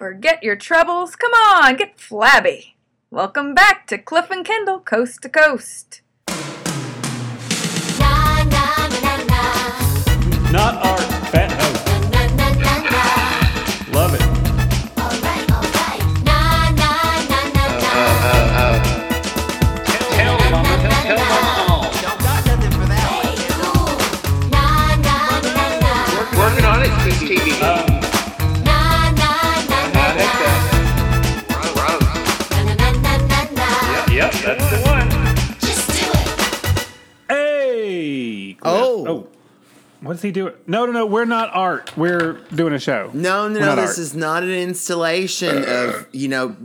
Forget your troubles. Come on, get flabby. Welcome back to Cliff and Kendall, Coast to Coast. Na na na na na Not art, fat host. na na na na. Love it. Alright, alright. What does he doing? No, no, no. We're not art. We're doing a show. No, no, no. This art. is not an installation of you know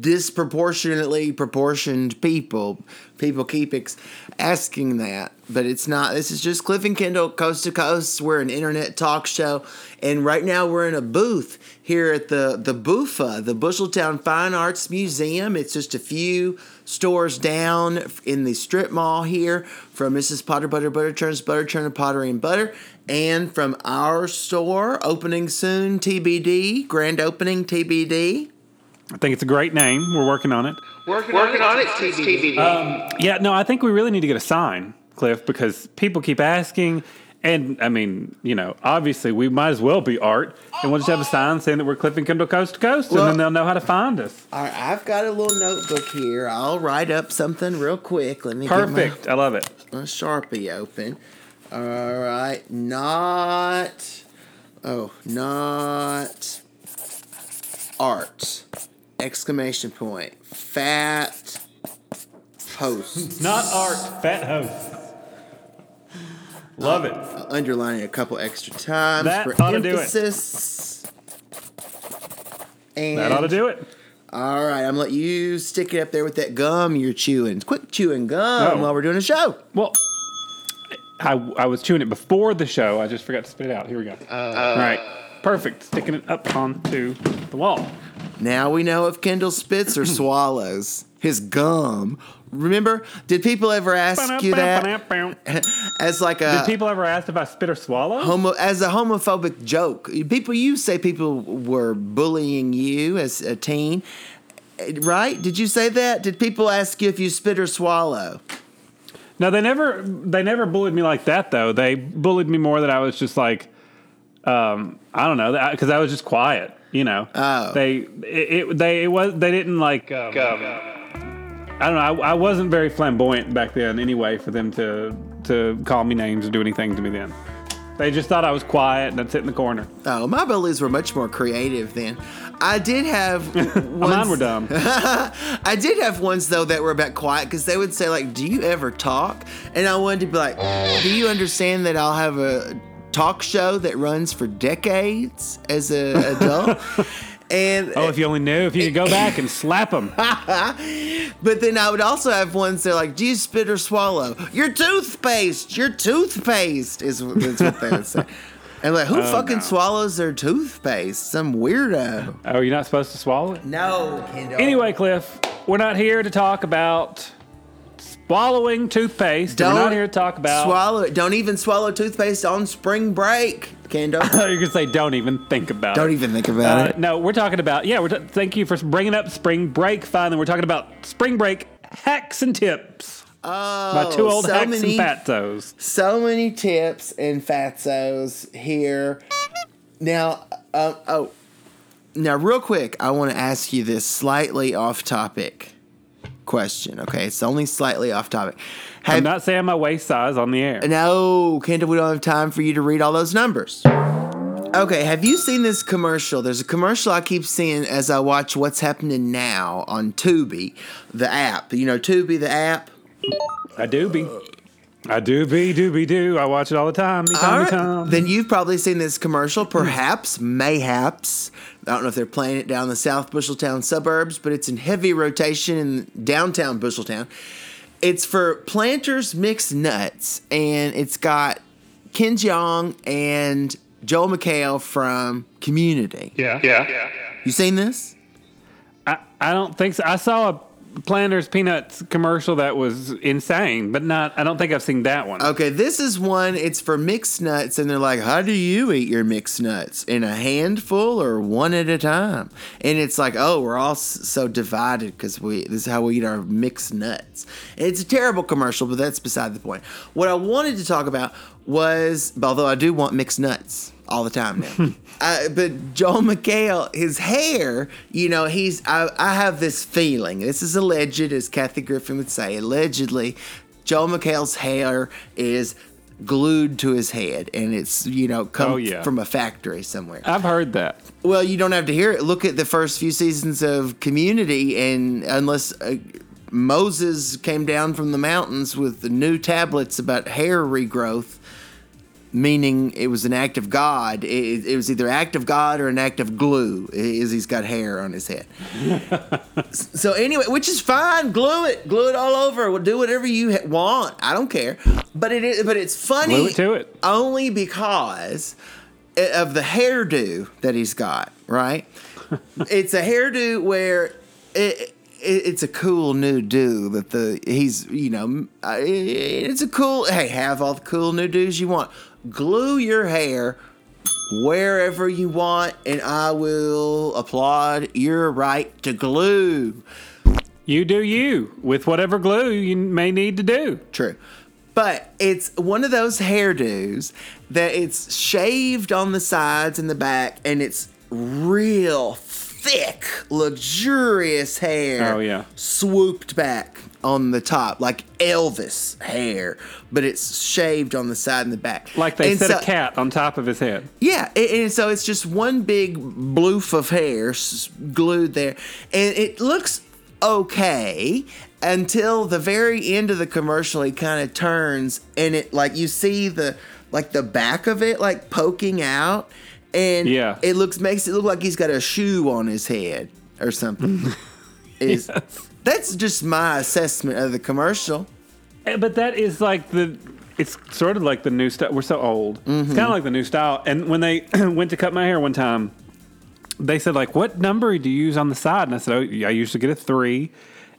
disproportionately proportioned people. People keep ex- asking that, but it's not. This is just Cliff and Kendall, coast to coast. We're an internet talk show, and right now we're in a booth here at the the Bufa, the Busheltown Fine Arts Museum. It's just a few stores down in the strip mall here from Mrs. Potter Butter Butter Churns Butter Churn and Pottery and Butter, and from our store opening soon, TBD, grand opening TBD. I think it's a great name. We're working on it. Working, Working on it, TV. Um, yeah, no, I think we really need to get a sign, Cliff, because people keep asking. And I mean, you know, obviously we might as well be art, and we'll just have a sign saying that we're Cliff and Kendall Coast to Coast, and then they'll know how to find us. All right, I've got a little notebook here. I'll write up something real quick. Let me get Perfect. I love it. my, my Sharpie open. All right, not. Oh, not art! Exclamation point. Fat host. Not art, fat host. Love it. Uh, I'll underline it a couple extra times That for ought to do it. emphasis. And That ought to do it. All right, I'm gonna let you stick it up there with that gum you're chewing. Quit chewing gum Oh. while we're doing a show. Well, I, I was chewing it before the show. I just forgot to spit it out. Here we go. Uh, All right. Perfect. Sticking it up onto the wall. Now we know if Kendall spits or swallows his gum. Remember, did people ever ask you that as like a Did people ever ask if I spit or swallow? homo as a homophobic joke? People, you say people were bullying you as a teen, right? Did you say that? Did people ask you if you spit or swallow? No, they never they never bullied me like that though. They bullied me more that I was just like, um, I don't know, because I was just quiet. You know. Oh. They it, it they it was they didn't like. Um, I don't know. I, I wasn't very flamboyant back then anyway for them to to call me names or do anything to me then. They just thought I was quiet and I'd sit in the corner. Oh, my bullies were much more creative then. I did have Mine were dumb. I did have ones though that were about quiet because they would say like, "Do you ever talk?" And I wanted to be like, "Do you understand that I'll have a talk show that runs for decades as an adult?" and Oh, if you only knew, if you could go back and slap them. but then I would also have ones that are like, "Do you spit or swallow?" Your toothpaste, your toothpaste is, is what they would say. And like, who oh, fucking no. swallows their toothpaste? Some weirdo. Oh, you're not supposed to swallow it? No, Kendall. Anyway, Cliff, we're not here to talk about swallowing toothpaste. we're not here to talk about. swallow it. Don't even swallow toothpaste on spring break, Kendall. you can say, don't even think about it. Don't even think about Uh, it. no, we're talking about yeah. We're t- thank you for bringing up spring break. Finally, we're talking about spring break hacks and tips Oh, by two old so hacks many, and fatzos. So many tips and fatzos here. Now, uh, oh, now, real quick, I want to ask you this slightly off topic question. Okay, it's only slightly off topic. I'm not saying my waist size on the air. no, Kendall, we don't have time for you to read all those numbers. Okay, have you seen this commercial? There's a commercial I keep seeing as I watch What's Happening Now on Tubi, the app. You know, Tubi, the app. I do be. I do be, do be, do. I watch it all the time. Me All me time. Then you've probably seen this commercial, perhaps, mayhaps. I don't know if they're playing it down the South Busheltown suburbs, but it's in heavy rotation in downtown Busheltown. It's for Planters Mixed Nuts, and it's got Ken Jeong and Joel McHale from Community. Yeah. Yeah. Yeah. You seen this? I, I don't think so. I saw a Planters Peanuts commercial that was insane, but not. I don't think I've seen that one. Okay, this is one. It's for mixed nuts, and they're like, "How do you eat your mixed nuts? In a handful or one at a time?" And it's like, "Oh, we're all so divided because we this is how we eat our mixed nuts." And it's a terrible commercial, but that's beside the point. What I wanted to talk about was, although I do want mixed nuts all the time now. uh, but Joel McHale, his hair, you know, he's. I, I have this feeling. This is alleged, as Kathy Griffin would say. Allegedly, Joel McHale's hair is glued to his head, and it's you know come Oh, yeah. from a factory somewhere. I've heard that. Well, you don't have to hear it. Look at the first few seasons of Community, and unless uh, Moses came down from the mountains with the new tablets about hair regrowth, meaning it was an act of God, it, it was either act of God or an act of glue. Is he's got hair on his head. so anyway, which is fine. Glue it, glue it all over. We'll do whatever you want. I don't care. But it is, but it's funny Glue it to it. only because of the hairdo that he's got, right? it's a hairdo where it, it, it's a cool new do that the he's you know uh, it's a cool hey have all the cool new do's you want glue your hair wherever you want and I will applaud your right to glue You do you with whatever glue you may need to do. True. But it's one of those hairdos that it's shaved on the sides and the back, and it's real thick, luxurious hair. Oh, yeah. Swooped back on the top, like Elvis hair, but it's shaved on the side and the back. Like they And set so- a cat on top of his head. yeah, and, and so it's just one big bloof of hair glued there, and it looks okay until the very end of the commercial. He kind of turns, and it like you see the like the back of it like poking out, and Yeah. it looks makes it look like he's got a shoe on his head or something. Is that's just my assessment of the commercial. Eh, But that is like the. It's sort of like the new style. We're so old. Mm-hmm. It's kind of like the new style. And when they went to cut my hair one time, they said like, "What number do you use on the side?" And I said, "Oh, I usually get a three.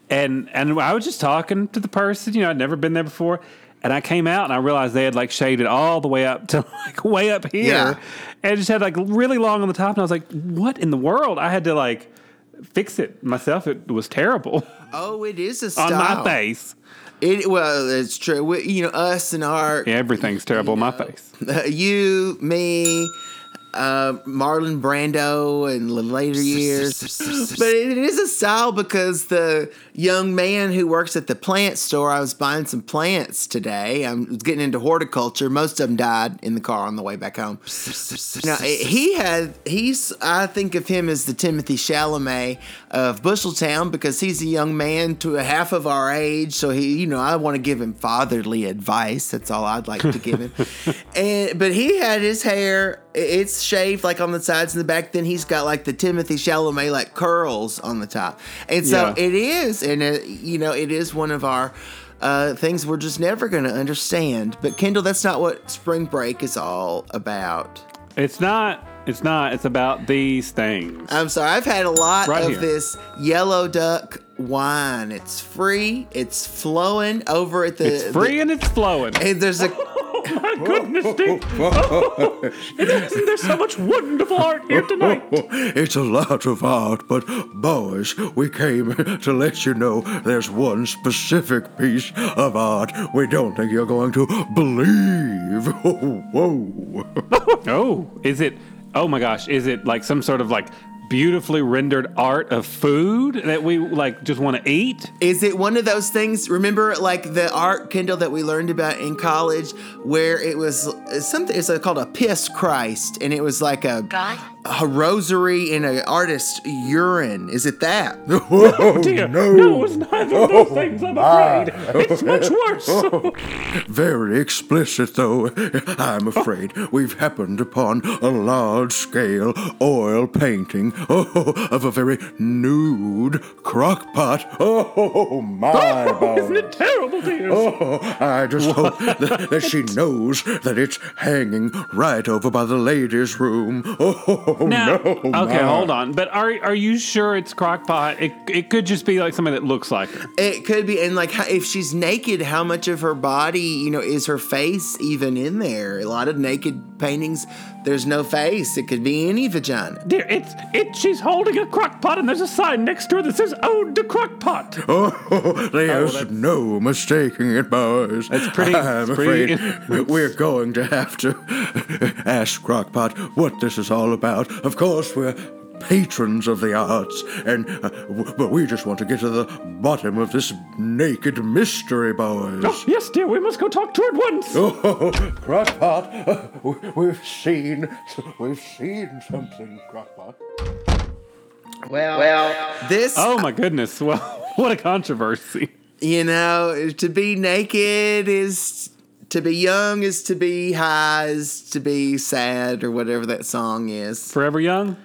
And and I was just talking to the person. You know, I'd never been there before. And I came out and I realized they had like shaved it all the way up to like way up here, Yeah. and just had like really long on the top. And I was like, "What in the world?" I had to like fix it myself. It was terrible Oh, it is a style. on my face. It well, it's true. We, you know, us and our Everything's terrible on my face. You, me, uh, Marlon Brando in the later years. but it is a style because the young man who works at the plant store, I was buying some plants today. I was getting into horticulture. Most of them died in the car on the way back home. Now he had he's I think of him as the Timothée Chalamet of Busheltown because he's a young man to a half of our age. So he, you know, I want to give him fatherly advice. That's all I'd like to give him. and but he had his hair it's shaved like on the sides and the back. Then he's got like the Timothée Chalamet like curls on the top. And so Yeah. it is, and it, you know, it is one of our. Uh, things we're just never going to understand. But Kendall, that's not what spring break is all about. It's not. It's not. It's about these things. I'm sorry. I've had a lot Right of here. this yellow duck wine. It's free. It's flowing over at the. It's free and it's flowing. the- and there's a. Oh My goodness, Steve. Oh, isn't there so much wonderful art here tonight? It's a lot of art, but boys, we came to let you know there's one specific piece of art we don't think you're going to believe. Whoa. Oh, is it? Oh my gosh, is it like some sort of like beautifully rendered art of food that we like just want to eat? Is it one of those things? Remember, like the art Kindle that we learned about in college, where it was uh, something. It's called a piss Christ, and it was like a, God? A rosary in an artist's urine. Is it that? Oh, Dear, no. no, it's neither of those oh, things. I'm afraid it's much worse. Very explicit, though. I'm afraid we've happened upon a large scale oil painting oh, of a very nude crock pot. Oh, my oh, Isn't it terrible, dear? Oh, I just hope that, that she knows that it's hanging right over by the ladies' room. Oh, Oh, now, no. okay, my. hold on. But are are you sure it's crockpot? It it could just be like somebody that looks like her. It could be, and like if she's naked, how much of her body, you know, is her face even in there? A lot of naked paintings, there's no face. It could be any vagina. Dear, it's it. She's holding a crockpot, and there's a sign next to her that says "Ode to Crockpot." Oh, there's oh, that's- no mistaking it, boys. That's pretty- I'm it's pretty- afraid we're going to have to ask Crockpot what this is all about. Of course, we're patrons of the arts, and uh, w- but we just want to get to the bottom of this naked mystery, boys. Oh, yes, dear. We must go talk to her at once. Oh, Crockpot, uh, we- we've seen, we've seen something, Crockpot. Well, well, this, Oh my goodness! Well, what a controversy. you know, to be naked is to be young is to be high is to be sad or whatever that song is. Forever young.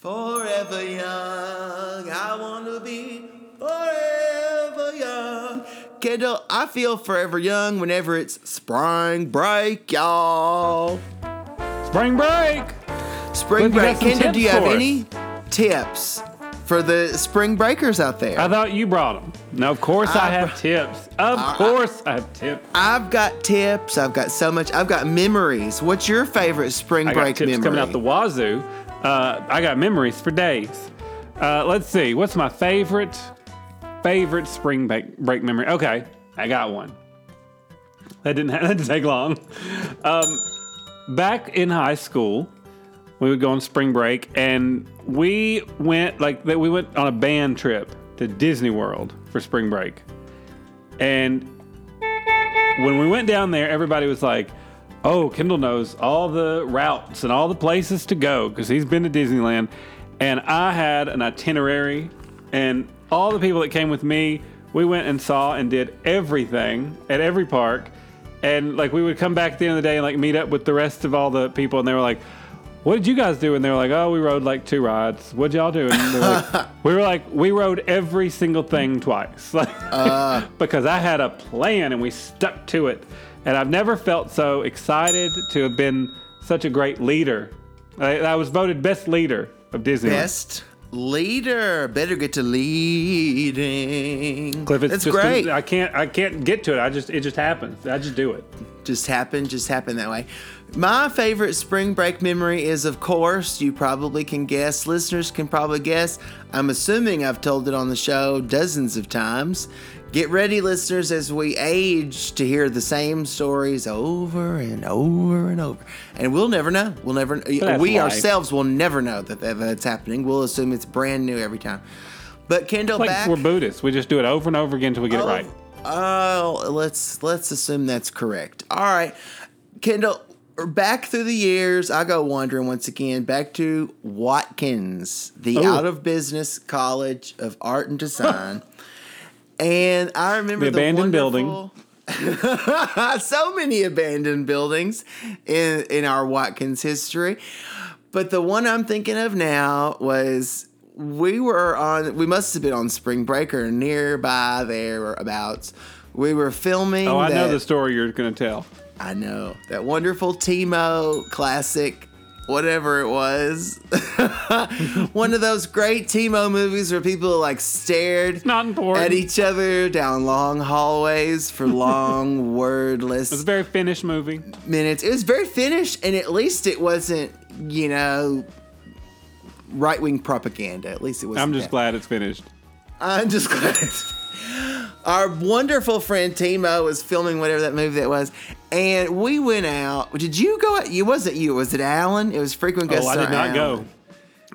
Forever young, I want to be forever young. Kendall, I feel forever young whenever it's spring break, y'all. Spring break. Spring Cliff, you got break. Kendall, do you have any tips for the spring breakers out there? I thought you brought them. No, of course I, I have tips. Of course I have tips. I've got tips. I've got so much. I've got memories. What's your favorite spring I break tips memory? coming out the wazoo. Uh, I got memories for days. Uh, let's see. What's my favorite favorite spring break, break memory? Okay, I got one. That didn't that didn't take long. Um, back in high school, we would go on spring break, and we went like that. We went on a band trip to Disney World for spring break, and when we went down there, everybody was like, "Oh, Kendall knows all the routes and all the places to go because he's been to Disneyland." And I had an itinerary, and all the people that came with me, we went and saw and did everything at every park. And like we would come back at the end of the day and like meet up with the rest of all the people, and they were like, "What did you guys do?" And they were like, "Oh, we rode like two rides. What'd y'all do?" And were like, we were like, "We rode every single thing twice." Like, uh. because I had a plan and we stuck to it. And I've never felt so excited to have been such a great leader. I, I was voted best leader of Disney. Best leader. Better get to leading. Cliff, it's That's just great. I can't. I can't get to it. I just. It just happens. I just do it. just happened, just happened that way. My favorite spring break memory is, of course, you probably can guess, listeners can probably guess. I'm assuming I've told it on the show dozens of times. Get ready, listeners, as we age to hear the same stories over and over and over. And we'll never know. We'll never, That's we life. ourselves will never know that that- that's happening. We'll assume it's brand new every time. But Kendall, Like back. we're Buddhists. We just do it over and over again until we get it Oh, right. Oh, let's let's assume that's correct. All right, Kendall. Back through the years, I go wandering once again. Back to Watkins, the Oh. out of business college of art and design, and I remember The the, abandoned building. so many abandoned buildings in in our Watkins history. But the one I'm thinking of now was we were on we must have been on spring break or nearby thereabouts. We were filming Oh, I know the story you're going to tell. I know. That wonderful Timo classic whatever it was. One of those great Timo movies where people like stared Not at each other down long hallways for long wordless It was a very Finnish movie. minutes. It was very finished, and at least it wasn't, you know, right wing propaganda. At least it was. I'm just glad it's finished. I'm just glad. it's- Our wonderful friend Timo was filming whatever that movie that was, and we went out. Did you go? out? You wasn't you? Was it Alan? It was frequent guest Oh, I did not Alan. go.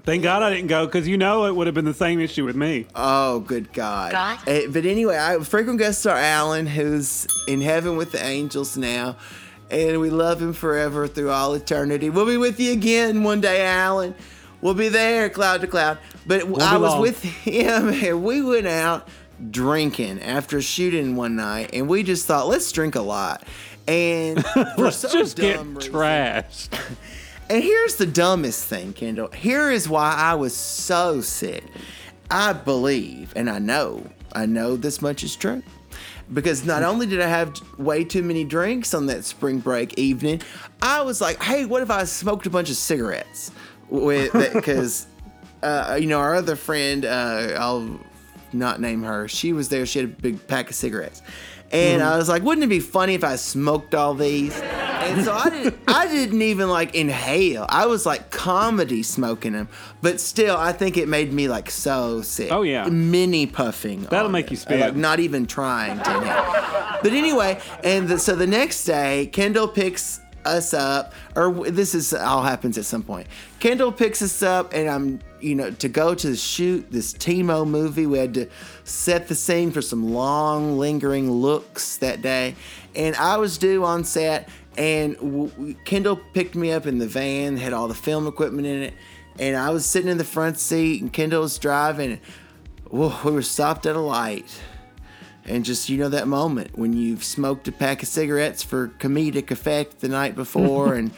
Thank God I didn't go because you know it would have been the same issue with me. Oh, good God. God. Eh, but anyway, I frequent guest star Alan, who's in heaven with the angels now, and we love him forever through all eternity. We'll be with you again one day, Alan. We'll be there, cloud to cloud. But I was long. with him, and we went out drinking after shooting one night, and we just thought, let's drink a lot. And Let's just get reason- trashed. and here's the dumbest thing, Kendall. Here is why I was so sick. I believe, and I know, I know this much is true. Because not only did I have way too many drinks on that spring break evening, I was like, hey, what if I smoked a bunch of cigarettes? with because uh, you know our other friend uh, I'll not name her. She was there. She had a big pack of cigarettes, and mm-hmm. I was like, wouldn't it be funny if I smoked all these? And so I didn't. I didn't even like inhale. I was like comedy smoking them, but still, I think it made me like so sick. Oh, yeah. mini puffing. That'll make it. you spit. Like, not even trying to inhale. But anyway, and the, so the next day, Kendall picks us up, or this is all happens at some point. Kendall picks us up, and I'm, you know, to go to shoot this Timo movie. We had to set the scene for some long, lingering looks that day, and I was due on set, and w- Kendall picked me up in the van, had all the film equipment in it, and I was sitting in the front seat, and Kendall was driving. And, whoa, we were stopped at a light. And just you know that moment when you've smoked a pack of cigarettes for comedic effect the night before and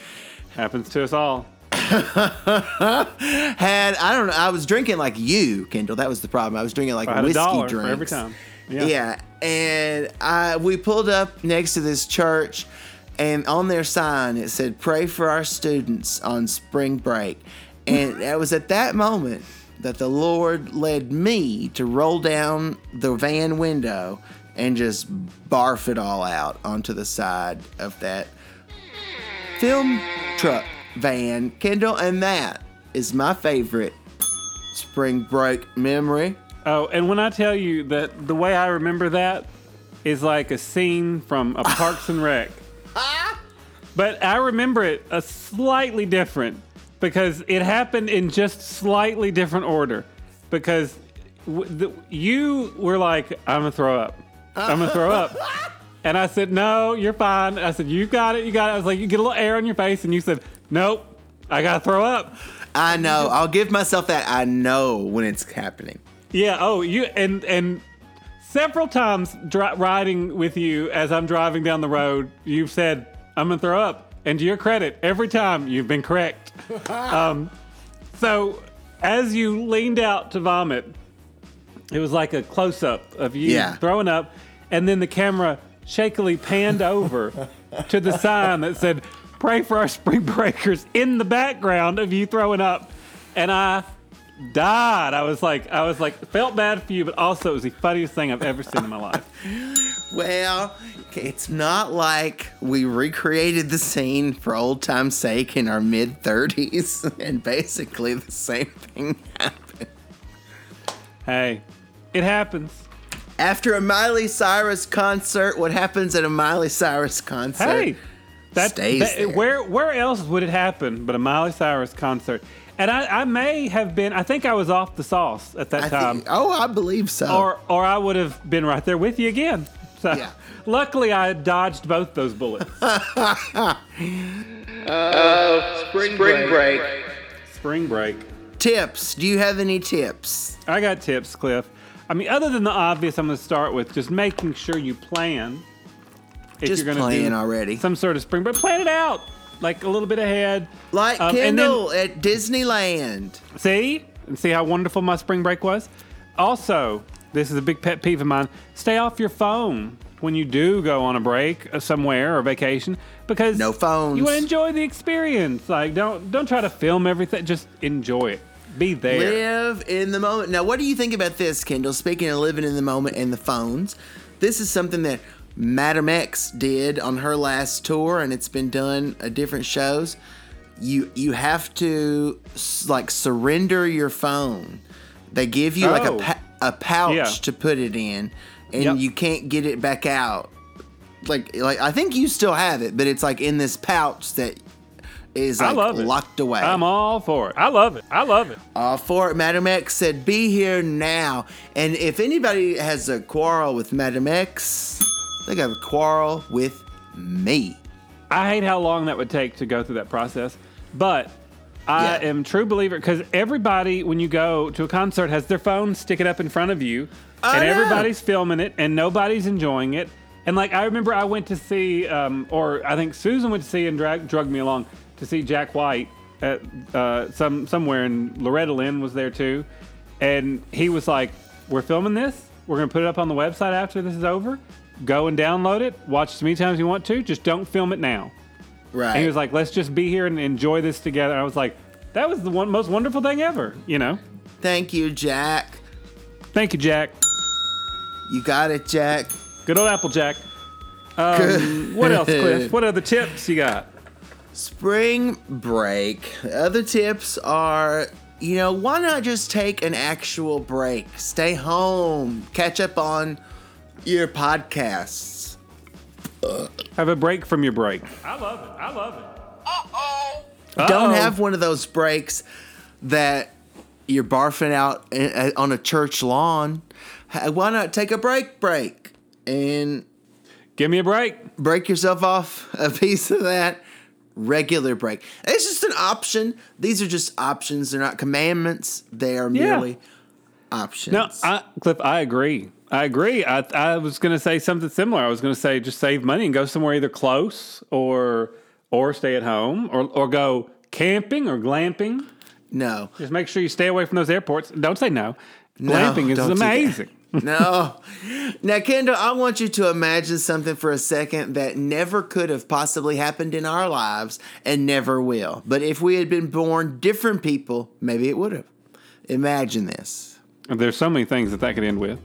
Happens to us all. had I don't know I was drinking like you Kendall that was the problem I was drinking like I had a whiskey drinks every time. yeah. Yeah. and I we pulled up next to this church and on their sign it said pray for our students on spring break and it was at that moment that the Lord led me to roll down the van window and just barf it all out onto the side of that film truck van, Kendall, and that is my favorite spring break memory. Oh, and when I tell you that the way I remember that is like a scene from a Parks and Rec. But I remember it a slightly different because it happened in just slightly different order. Because w- the, you were like, I'm gonna throw up. I'm gonna throw up. And I said, No, you're fine. I said, You got it, you got it. I was like, You get a little air on your face. And you said, Nope, I gotta throw up. I know. I'll give myself that. I know when it's happening. Yeah. Oh, you and and several times dri- riding with you as I'm driving down the road, you've said I'm gonna throw up, and to your credit, every time you've been correct. um, so as you leaned out to vomit, it was like a close up of you Yeah. throwing up, and then the camera shakily panned over to the sign that said "Pray for our spring breakers" in the background of you throwing up, and I died. I was like, I was like, felt bad for you, but also it was the funniest thing I've ever seen in my life. Well, it's not like we recreated the scene for old time's sake in our mid 30s, and basically the same thing happened. Hey, it happens. After a Miley Cyrus concert, what happens at a Miley Cyrus concert? Hey, that, Stays that- there. where where else would it happen but a Miley Cyrus concert? And I, I may have been. I think I was off the sauce at that I time, think, oh, I believe so. or or I would have been right there with you again. So Yeah. luckily, I dodged both those bullets. Uh, Spring, break. Spring break. tips. Do you have any tips? I got tips, Cliff. I mean, other than the obvious, I'm going to start with just making sure you plan. If Just you're gonna plan do already. Some sort of spring, break. plan it out like a little bit ahead. Like Um, then- Kendall at Disneyland. See? And see how wonderful my spring break was? Also, this is a big pet peeve of mine. Stay off your phone when you do go on a break uh, somewhere or vacation because No phones. You want to enjoy the experience. Like don't don't try to film everything. Just enjoy it. Be there. Live in the moment. Now, what do you think about this, Kendall? Speaking of living in the moment and the phones, this is something that Madame X did on her last tour, and it's been done at different shows. You you have to like surrender your phone. They give you like a Oh. a pouch Yeah. to put it in, and Yep. you can't get it back out. Like like I think you still have it, but it's like in this pouch that is I love it. locked away. I'm all for it. I love it. I love it. Uh, for it, Madame X said, "Be here now." And if anybody has a quarrel with Madame X, they got a quarrel with me. I hate how long that would take to go through that process, but I Yeah. am true believer because everybody, when you go to a concert, has their phone stick it up in front of you, I and everybody's filming it, and nobody's enjoying it. And like I remember, I went to see, um, or I think Susan went to see and drag, drugged me along to see Jack White at uh, some somewhere, and Loretta Lynn was there too, and he was like, "We're filming this. We're gonna put it up on the website after this is over." Go and download it. Watch as many times as you want to. Just don't film it now. Right. And he was like, let's just be here and enjoy this together. I was like, That was the one most wonderful thing ever. You know. Thank you, Jack. Thank you, Jack. You got it, Jack. Good old Applejack. Um, what else, Cliff? What other tips you got? Spring break. Other tips are, you know, why not just take an actual break? Stay home, catch up on your podcasts. Have a break from your break. I love it. I love it. Uh-oh. Don't have one of those breaks that you're barfing out uh, on a church lawn. Why not take a break break and Give me a break. break yourself off a piece of that regular break. It's just an option. These are just options. They're not commandments. They are Yeah. merely options. No, I, Cliff, I agree. I agree. I, I was going to say something similar. I was going to say just save money and go somewhere either close or or stay at home or or go camping or glamping. no. Just make sure you stay away from those airports. Don't say no. No, Glamping is do that. amazing. No. Now, Kendall, I want you to imagine something for a second that never could have possibly happened in our lives and never will. But if we had been born different people, maybe it would have. Imagine this. There's so many things that that could end with.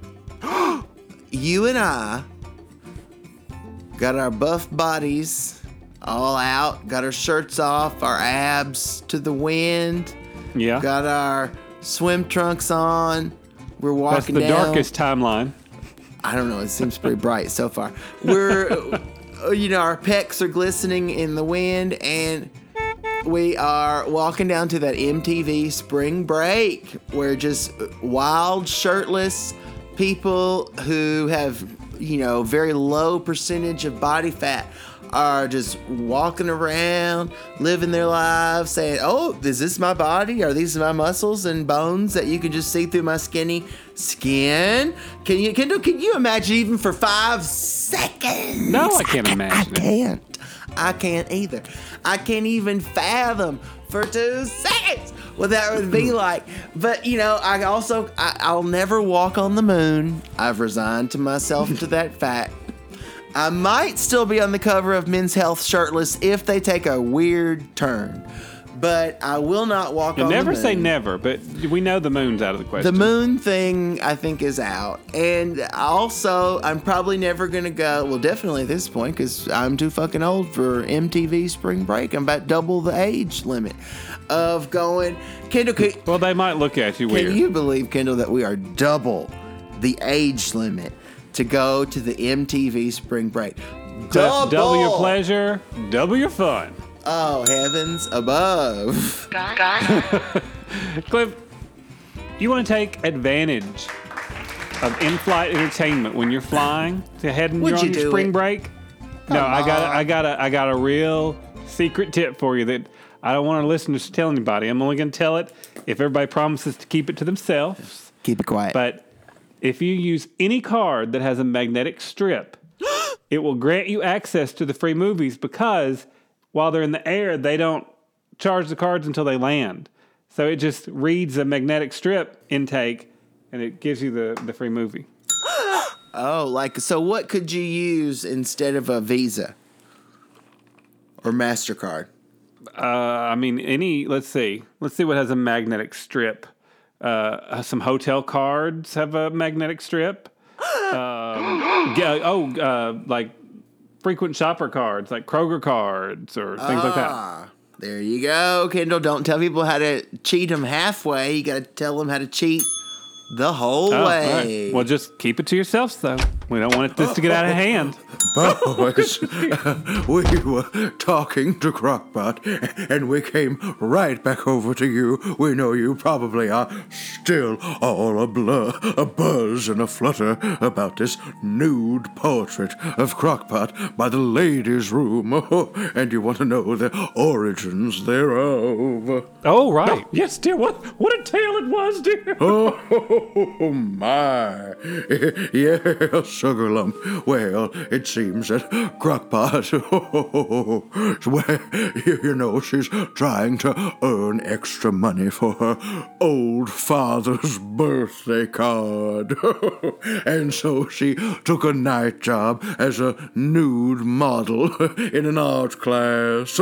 You and I got our buff bodies all out, got our shirts off, our abs to the wind, Yeah. got our swim trunks on. We're walking. That's the down. darkest timeline. I don't know. It seems pretty bright so far. We're, you know, our pecs are glistening in the wind, and we are walking down to that MTV spring break where just wild, shirtless people who have, you know, very low percentage of body fat are just walking around, living their lives, saying, "Oh, is this my body? Are these my muscles and bones that you can just see through my skinny skin?" Can you, Kendall? Can you imagine even for five seconds? No, I can't I imagine it. can't. I can't either. I can't even fathom for two seconds what that would be like. But you know, I also I, I'll never walk on the moon. I've resigned to myself to that fact. I might still be on the cover of Men's Health shirtless if they take a weird turn. But I will not walk You on never the moon. Never say never, but we know the moon's out of the question. The moon thing, I think, is out. And also, I'm probably never going to go, well, definitely at this point, because I'm too fucking old for MTV spring break. I'm about double the age limit of going. Kendall, can, Well, they might look at you weird. can you believe, Kendall, that we are double the age limit to go to the MTV spring break? Cliff, double your pleasure, double your fun. Oh, heavens above. Cliff, you want to take advantage of in-flight entertainment when you're flying to head and you're on you your spring it? break? No, Come I got a, I got a I got a real secret tip for you that I don't want our listeners to tell anybody. I'm only going to tell it if everybody promises to keep it to themselves. Keep it quiet. But if you use any card that has a magnetic strip, it will grant you access to the free movies because while they're in the air, they don't charge the cards until they land. So it just reads a magnetic strip intake and it gives you the, the free movie. Oh, like so what could you use instead of a Visa or MasterCard? Uh, I mean, any, let's see. Let's see what has a magnetic strip. Uh, some hotel cards have a magnetic strip. um, yeah, oh, uh, like frequent shopper cards, like Kroger cards or things like that. Ah, there you go, Kendall. Don't tell people how to cheat them halfway. You got to tell them how to cheat the whole Oh, way. right. Well, just keep it to yourselves, though. We don't want this to get out of hand. Boys, we were talking to Crockpot, and we came right back over to you. We know you probably are still all a blur, a buzz, and a flutter about this nude portrait of Crockpot by the ladies' room, and you want to know the origins thereof. Oh, right. Yes, dear. What what a tale it was, dear. Oh, oh my! Yeah, sugar lump. Well, it seems that Crockpot, well, you you know, she's trying to earn extra money for her old father's birthday card. and so she took a night job as a nude model in an art class.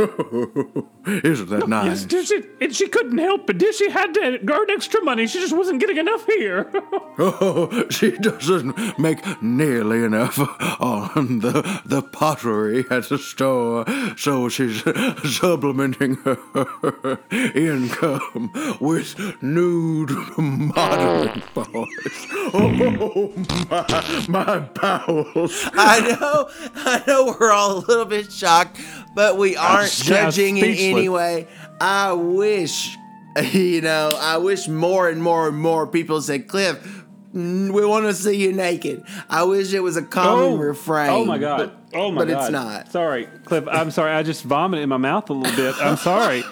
Isn't that nice? Yes, she, and she couldn't help it. Did she had to earn extra money? She just wasn't getting enough here. Oh, she doesn't make nearly enough on the the pottery at the store, so she's supplementing her income with nude modeling oh. boys. Oh my, my bowels! I know, I know we're all a little bit shocked, but we aren't judging in speechless. any way. I wish, you know, I wish more and more and more people said, Cliff, we want to see you naked. I wish it was a common oh. refrain. Oh my god. but- oh my but god. But it's not. Sorry, Cliff. I'm sorry. I just vomited in my mouth a little bit. I'm sorry.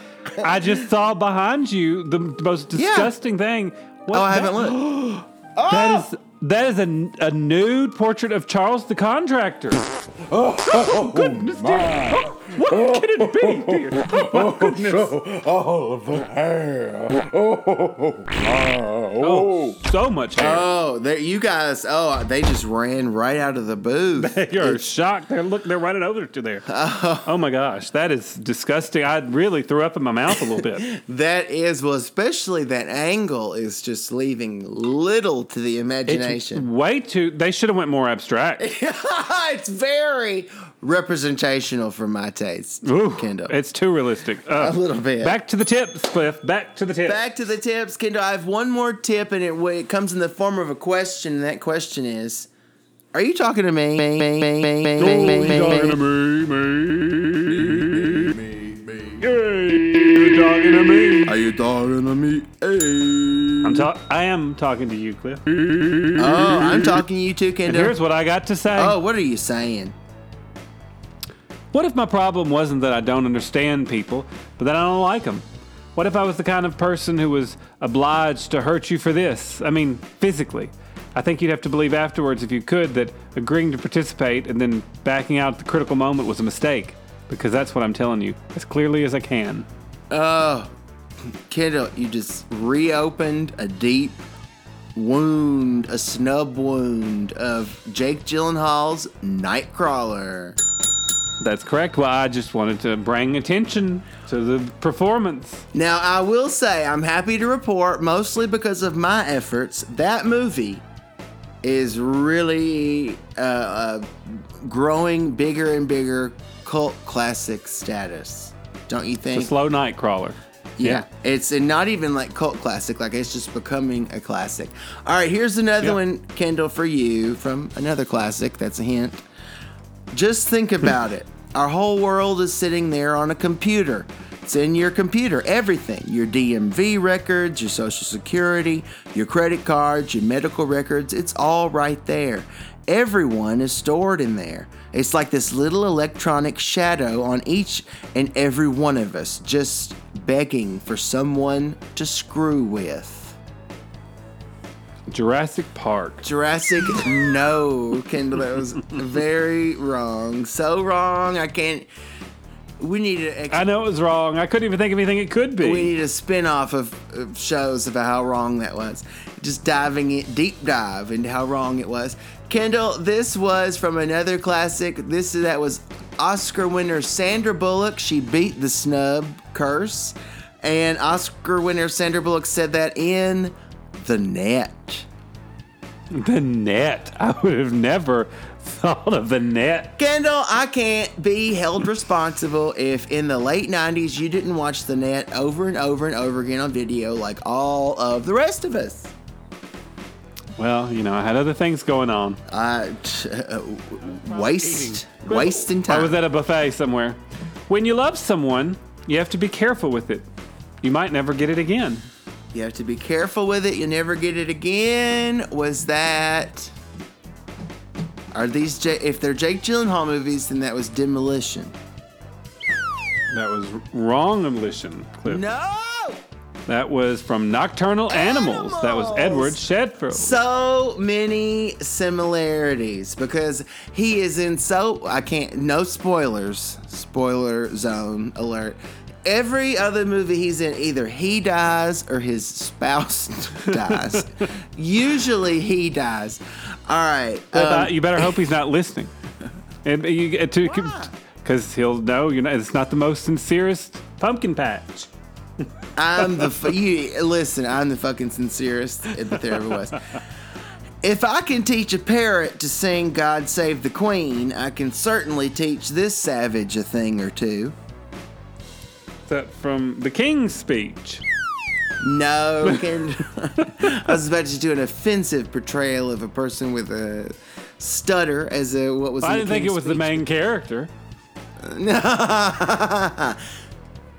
I just saw behind you the most Yeah. disgusting thing. What Oh, I that- haven't looked. That is that is a, a nude portrait of Charles the Contractor. Oh, goodness dear. Oh, what can it be, dear? Oh, my goodness. So all of the hair. Oh, Oh, oh, oh. so much hair. Oh, there you guys. Oh, they just ran right out of the booth. You're It's- shocked. They're look. They're running over to there. Oh. oh. my gosh, that is disgusting. I really threw up in my mouth a little bit. that is well, especially that angle is just leaving little to the It's imagination. way too. They should have went more abstract. it's very representational for my taste, Ooh, Kendall. It's too realistic. Uh, A little bit. Back to the tips, Cliff. Back to the tips. Back to the tips, Kendall. I have one more tip, and it, it comes in the form of a question. And that question is: Are you talking to me? talking to me, me, me, me. Hey, you talking to me? Are you talking to me? Hey. I'm ta- I am talking to you, Cliff. Oh, I'm talking to you too, And here's what I got to say. Oh, what are you saying? What if my problem wasn't that I don't understand people, but that I don't like them? What if I was the kind of person who was obliged to hurt you for this? I mean, physically. I think you'd have to believe afterwards, if you could, that agreeing to participate and then backing out at the critical moment was a mistake. Because that's what I'm telling you, as clearly as I can. Oh, Kendall, you just reopened a deep wound, a snub wound of Jake Gyllenhaal's Nightcrawler. That's correct. Well, I just wanted to bring attention to the performance. Now, I will say, I'm happy to report, mostly because of my efforts, that movie is really uh, uh, growing bigger and bigger cult classic status. Don't you It's think? a slow night crawler. Yeah, it's and not even like cult classic. Like it's just becoming a classic. All right, here's another Yeah. one, Kendall, for you from another classic. That's a hint. Just think hmm. about it. Our whole world is sitting there on a computer. It's in your computer, everything your DMV records, your social security, your credit cards, your medical records. It's all right there. Everyone is stored in there. It's like this little electronic shadow on each and every one of us, just begging for someone to screw with. Jurassic Park. Jurassic, no, Kendall, that was very wrong. So wrong, I can't. We need to. I know it was wrong. I couldn't even think of anything it could be. we need a spin off of, of shows about how wrong that was. Just diving it, deep dive into how wrong it was. Kendall, this was from another classic. This that was Oscar winner Sandra Bullock. She beat the snub curse, and Oscar winner Sandra Bullock said that in the net. The net. I would have never thought of the net. Kendall, I can't be held responsible if in the late 90s you didn't watch the net over and over and over again on video like all of the rest of us. Well, you know, I had other things going on. Uh, t- uh, waste, wasting time. I was at a buffet somewhere. When you love someone, you have to be careful with it. You might never get it again. You have to be careful with it. You'll never get it again. Was that? Are these J- if they're Jake Gyllenhaal movies? Then that was Demolition. That was wrong Demolition. Cliff. No. That was from Nocturnal Animals. That was Edward Sheffield. so many similarities because he is in so I can't no spoilers spoiler zone alert every other movie he's in either he dies or his spouse dies usually he dies all right um, uh, you better hope he's not listening. And you get to because he'll know you know it's not the most sincerest pumpkin patch. I'm the fu- you listen. I'm the fucking sincerest that there ever was. If I can teach a parrot to sing "God Save the Queen," I can certainly teach this savage a thing or two. That from the king's speech. No, I was about to do an offensive portrayal of a person with a stutter as a what was. I didn't think it was the main character. No,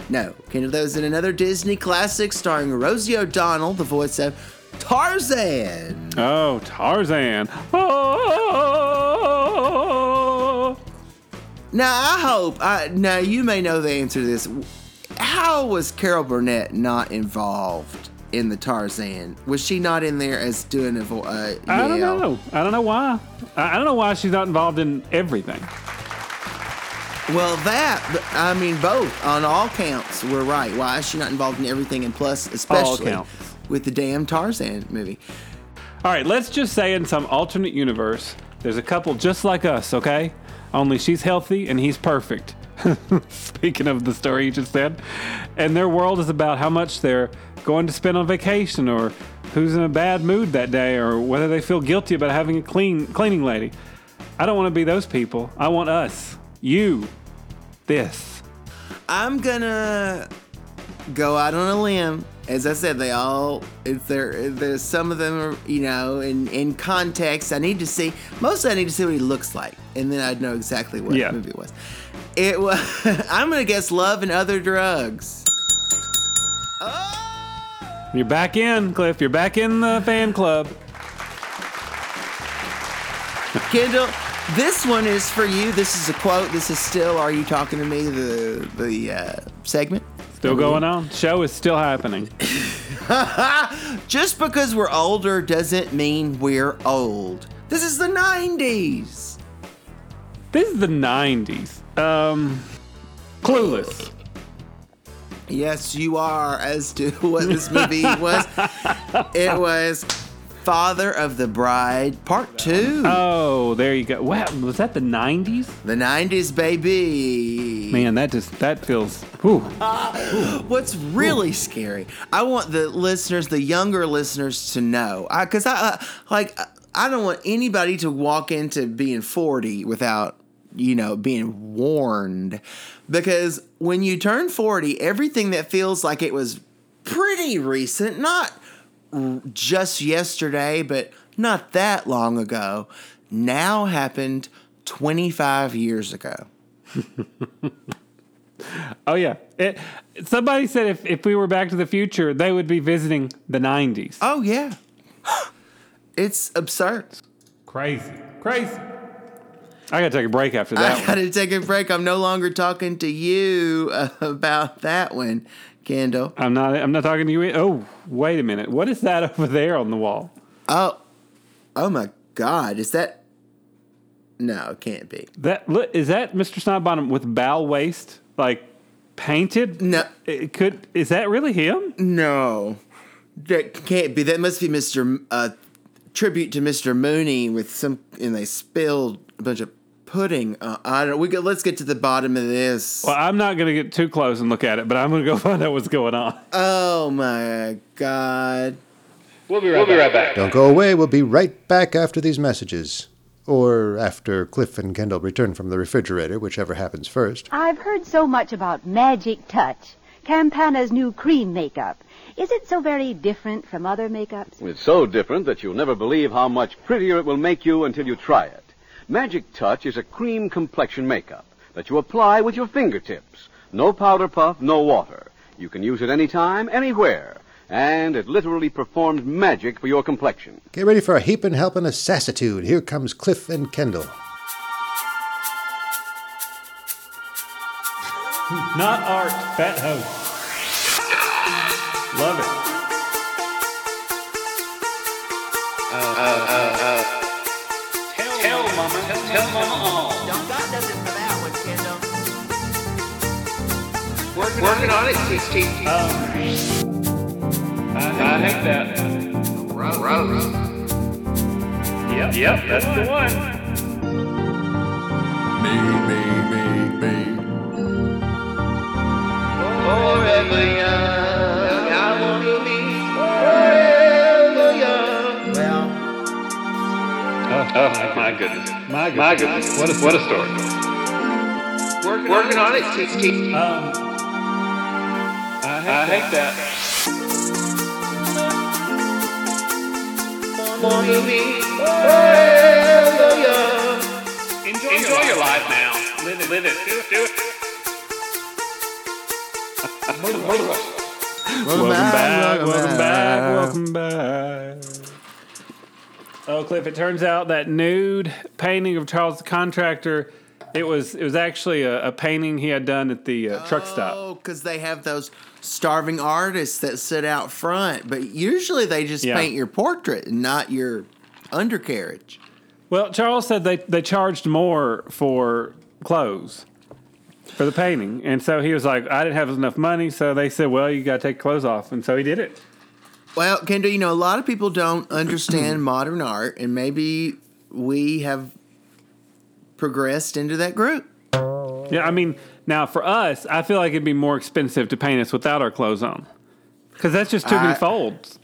No. That was in another Disney classic starring Rosie O'Donnell, the voice of Tarzan. Oh, Tarzan. Oh. Now I hope. I, now you may know the answer to this. How was Carol Burnett not involved in the Tarzan? Was she not in there as doing a vo- uh, I don't know. I don't know why. I don't know why she's not involved in everything. Well, that I mean, both on all counts were right. Why is she not involved in everything? And plus, especially with the damn Tarzan movie. All right, let's just say in some alternate universe, there's a couple just like us, okay? Only she's healthy and he's perfect. Speaking of the story you just said. And their world is about how much they're going to spend on vacation or who's in a bad mood that day or whether they feel guilty about having a clean cleaning lady. I don't want to be those people. I want us. You. This. I'm gonna go out on a limb. As I said, they all it's there. There's some of them are you know in in context. I need to see mostly. I need to see what he looks like, and then I'd know exactly what Yeah. movie it was. It was. I'm gonna guess Love and Other Drugs. You're back in, Cliff. You're back in the fan club. Kendall, this one is for you. This is a quote. This is still "Are You Talking to Me?" The the uh, segment. Still going on. Show is still happening. Just because we're older doesn't mean we're old. This is the '90s. This is the 90s. Um, Clueless. Yes, you are. As to what this movie was, it was Father of the Bride Part Two. Oh, there you go. Wow, was that the 90s? the '90s, baby. Man, that just that feels. Whew. What's really scary? I want the listeners, the younger listeners, to know, because I, uh, like, I don't want anybody to walk into being forty without, you know, being warned, because when you turn forty, everything that feels like it was pretty recent, not just yesterday, but not that long ago, now happened twenty five years ago. Oh yeah. It, somebody said if if we were Back to the Future, they would be visiting the 90s. Oh yeah, it's absurd. Crazy, crazy. I gotta take a break after that I gotta take a break. I'm no longer talking to you about that one, Kendall. I'm not. I'm not talking to you. Oh, wait a minute. What is that over there on the wall? Oh, oh my God! Is that? No, it can't be. That look, is that Mr. Snodbottom with bow waist, like painted? No. It could. Is that really him? No, that can't be. That must be Mr. Uh, tribute to Mr. Mooney with some, and they spilled a bunch of pudding. Uh, I don't. We go. Let's get to the bottom of this. Well, I'm not gonna get too close and look at it, but I'm gonna go find out what's going on. Oh my God! We'll be right, back. Don't go away. We'll be right back after these messages. Or after Cliff and Kendall return from the refrigerator, whichever happens first. I've heard so much about Magic Touch, Campana's new cream makeup. Is it so very different from other makeups? It's so different that you'll never believe how much prettier it will make you until you try it. Magic Touch is a cream complexion makeup that you apply with your fingertips. No powder puff, no water. You can use it anytime, anywhere. And it literally performs magic for your complexion. Get ready for a heapin' helpin' of sassitude. Here comes Cliff and Kendall. Not art, fat host. Love it. Tell mama all. Don't got nothing for that one, Kendall. Working on it, TT. I hate that. Rose. Yep, yep, that's the one. Me, me, me, me. Forever young, uh, Oh, my goodness. My goodness. My goodness. What a, what a story. Working, Working on it, Titi. Um, I hate, I hate that. Wanna be forever. Enjoy, Enjoy your life now. Live it. Live it. Do it. Do it. Welcome back. Welcome back. Welcome back. Oh, Cliff! It turns out that nude painting of Charles the Contractor, it was it was actually a, a painting he had done at the uh, truck stop. Oh, because they have those starving artists that sit out front, but usually they just Yeah. paint your portrait and not your undercarriage. Well, Charles said they they charged more for clothes for the painting, and so he was like, I didn't have enough money, so they said, well, you got to take clothes off, and so he did it. Well, Kendra, you know, a lot of people don't understand modern art, and maybe we have progressed into that group. Yeah, I mean, now for us, I feel like it'd be more expensive to paint us without our clothes on, because that's just too many folds.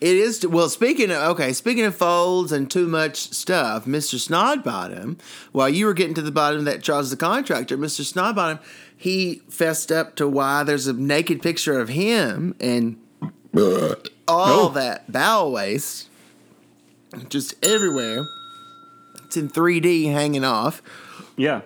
It is well. Speaking of okay, speaking of folds and too much stuff, Mister Snodbottom. While you were getting to the bottom of that Charles the Contractor, Mister Snodbottom, he fessed up to why there's a naked picture of him and all that bowel waste just everywhere. It's in 3D hanging off. Yeah,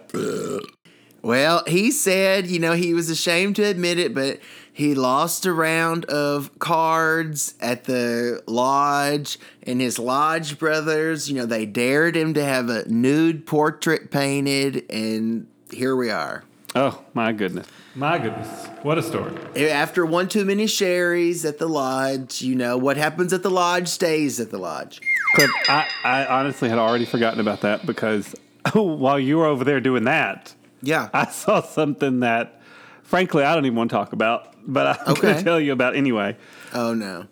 Well, he said, you know, he was ashamed to admit it, but he lost a round of cards at the lodge, and his lodge brothers, you know, they dared him to have a nude portrait painted, and here we are. Oh my goodness, my goodness, what a story! Eh, after one too many sherries at the lodge, you know, what happens at the lodge stays at the lodge. Cliff, I, I honestly had already forgotten about that because while you were over there doing that, Yeah. I saw something that, frankly, I don't even want to talk about, but I'm going to tell you about anyway. oh, no.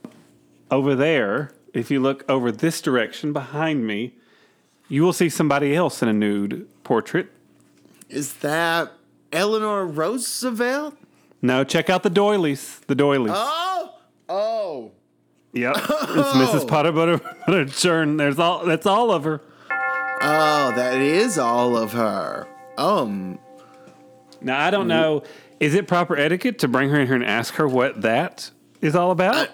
Over there, if you look over this direction behind me, you will see somebody else in a nude portrait. Is that Eleanor Roosevelt? No, check out the doilies. The doilies. Oh, oh. Yep, it's Mrs. Potter Butter Butter Churn. There's all. That's all of her. Oh, that is all of her. Um, Now I don't know. Is it proper etiquette to bring her in here and ask her what that is all about?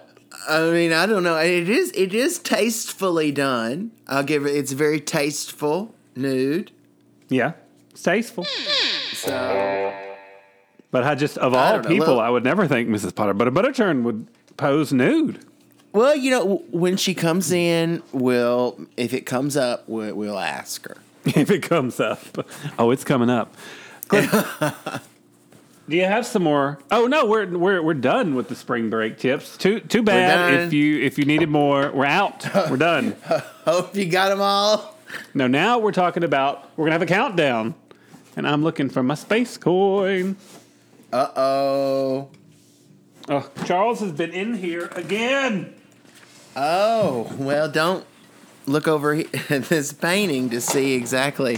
I mean, I don't know. It is it is tastefully done. I'll give it. It's very tasteful nude. yeah, it's tasteful. So But I just of all people, well- I would never think Mrs. Potter but a Butter Churn would pose nude. well, you know, when she comes in, we'll if it comes up, we'll, we'll ask her. if it comes up. Oh, it's coming up. Do you have some more? Oh no, we're we're we're done with the spring break tips. Too too bad. If you if you needed more, we're out. We're done. Hope you got them all. no, now we're talking about we're gonna have a countdown, and I'm looking for my space coin. Uh oh. Oh, Charles has been in here again. Oh well, don't look over at this painting to see exactly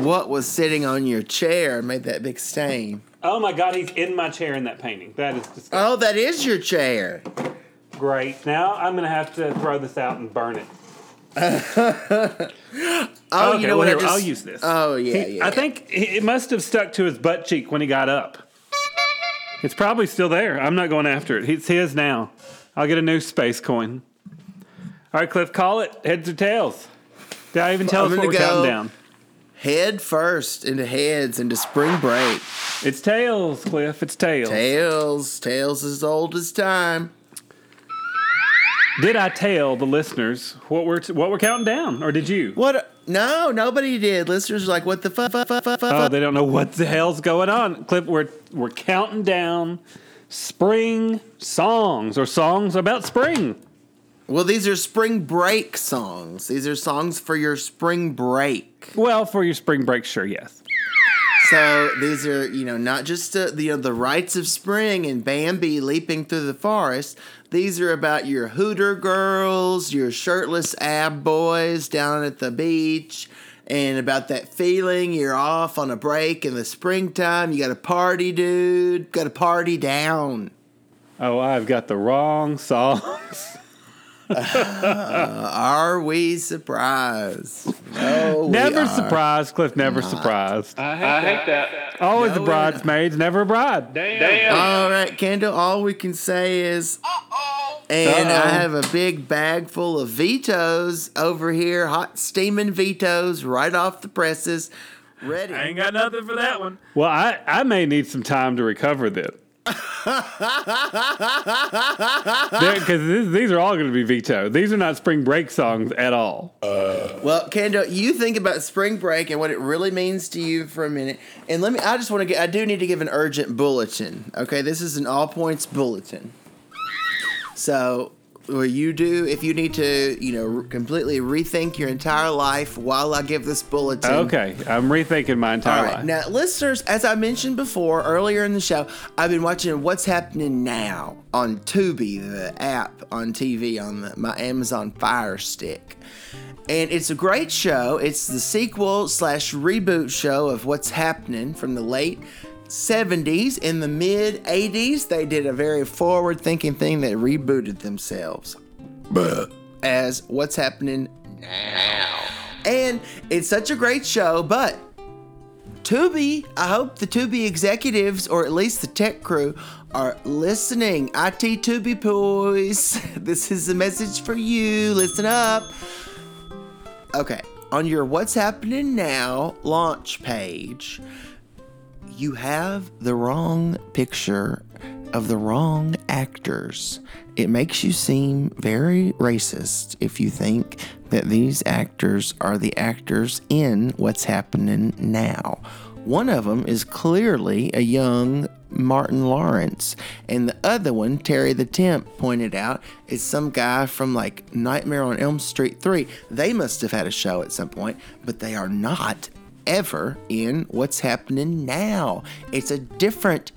what was sitting on your chair and made that big stain. Oh my God, he's in my chair in that painting. That is disgusting. Oh, that is your chair. Great. Now I'm gonna have to throw this out and burn it. Oh, okay, you know well, what? Here, just- I'll use this. Oh yeah, He- yeah. I think it must have stuck to his butt cheek when he got up. It's probably still there. I'm not going after it. It's his now. I'll get a new space coin. All right, Cliff, call it heads or tails. Did I even tell I'm us what we're counting down? head first into heads into spring break. It's tails, Cliff. It's tails. Tails, tails as old as time. Did I tell the listeners what we're what we're counting down, or did you? What? No, nobody did. Listeners are like, what the fuck? fuck, fuck, fuck, Oh, they don't know what the hell's going on. Cliff, we're we're counting down spring songs or songs about spring. Well, these are spring break songs. These are songs for your spring break. Well, for your spring break, sure, yes. So these are, you know, not just uh, the you know, the rites of spring and Bambi leaping through the forest. These are about your hooter girls, your shirtless ab boys down at the beach, and about that feeling you're off on a break in the springtime. You got to party, dude. Got to party down. Oh, I've got the wrong songs. Are we surprised? No, we never are surprised, Cliff. Never surprised. I hate that. Always No, the we're bridesmaids, never a bride. Damn. All right, Kendall. All we can say is, and I Uh-oh. have a big bag full of vetoes over here, hot steaming vetoes right off the presses, ready. I ain't got nothing for that one. Well, I, I may need some time to recover then. Because these are all going to be vetoed. These are not spring break songs at all. Uh. Well, Kendall, you think about spring break and what it really means to you for a minute. And let me, I just want to get, I do need to give an urgent bulletin. Okay, this is an all points bulletin. So, what you do, if you need to, you know, completely rethink your entire life while I give this bulletin. Okay, I'm rethinking my entire right. life. Now, listeners, as I mentioned before earlier in the show, I've been watching What's Happening Now on Tubi, the app on TV on the, my Amazon Fire Stick. And it's a great show. It's the sequel slash reboot show of What's Happening from the late 70s. In the mid 80s, they did a very forward thinking thing that rebooted themselves as What's Happening Now. And it's such a great show, but Tubi, I hope the Tubi executives, or at least the tech crew, are listening. IT Tubi boys, this is a message for you. Listen up. Okay, on your What's Happening Now launch page, you have the wrong picture of the wrong actors. It makes you seem very racist if you think that these actors are the actors in What's Happening Now. One of them is clearly a young Martin Lawrence, and the other one, Terry the Temp pointed out, is some guy from like Nightmare on Elm Street 3. They must have had a show at some point, but they are not ever in What's Happening Now. It's a different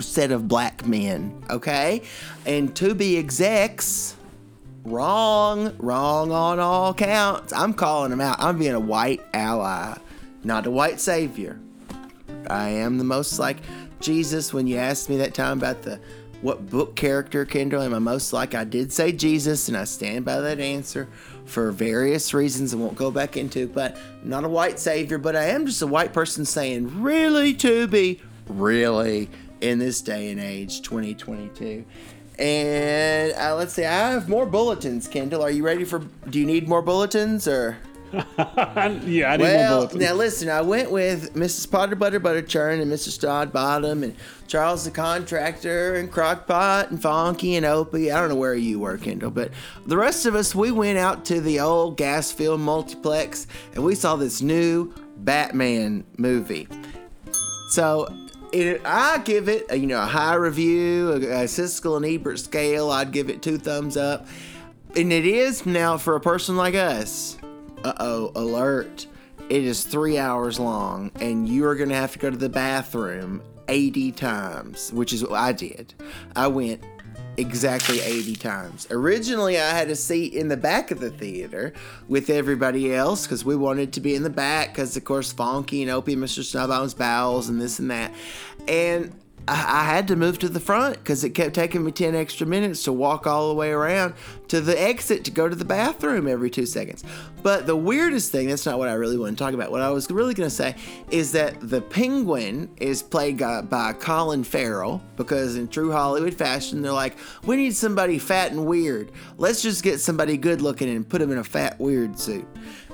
set of black men, okay? And to be execs, wrong, wrong on all counts. I'm calling them out. I'm being a white ally, not a white savior. I am the most like Jesus when you asked me that time about the what book character Kendall am I most like? I did say Jesus and I stand by that answer for various reasons I won't go back into, but I'm not a white savior, but I am just a white person saying, really to be really in this day and age, 2022. And uh, let's see, I have more bulletins, Kendall. Are you ready for? Do you need more bulletins or? yeah, I more Well, now listen, I went with Mrs. Potter Butter Butter Churn and Mr. Snodbottom and Charles the Contractor and Crockpot and Fonky and Opie. I don't know where you were, Kendall, but the rest of us, we went out to the old gas Gasfield multiplex and we saw this new Batman movie. So it, I give it, a, you know, a high review, a, a Siskel and Ebert scale. I'd give it two thumbs up, and it is now for a person like us. Uh oh, alert! It is three hours long, and you are gonna have to go to the bathroom 80 times, which is what I did. I went exactly 80 times. Originally, I had a seat in the back of the theater with everybody else because we wanted to be in the back because, of course, Fonky and Opie Mr. Snowbone's bowels and this and that. And I I had to move to the front because it kept taking me 10 extra minutes to walk all the way around to the exit to go to the bathroom every two seconds. But the weirdest thing, that's not what I really want to talk about. What I was really going to say is that the penguin is played by, Colin Farrell because in true Hollywood fashion, they're like, we need somebody fat and weird. Let's just get somebody good looking and put him in a fat, weird suit.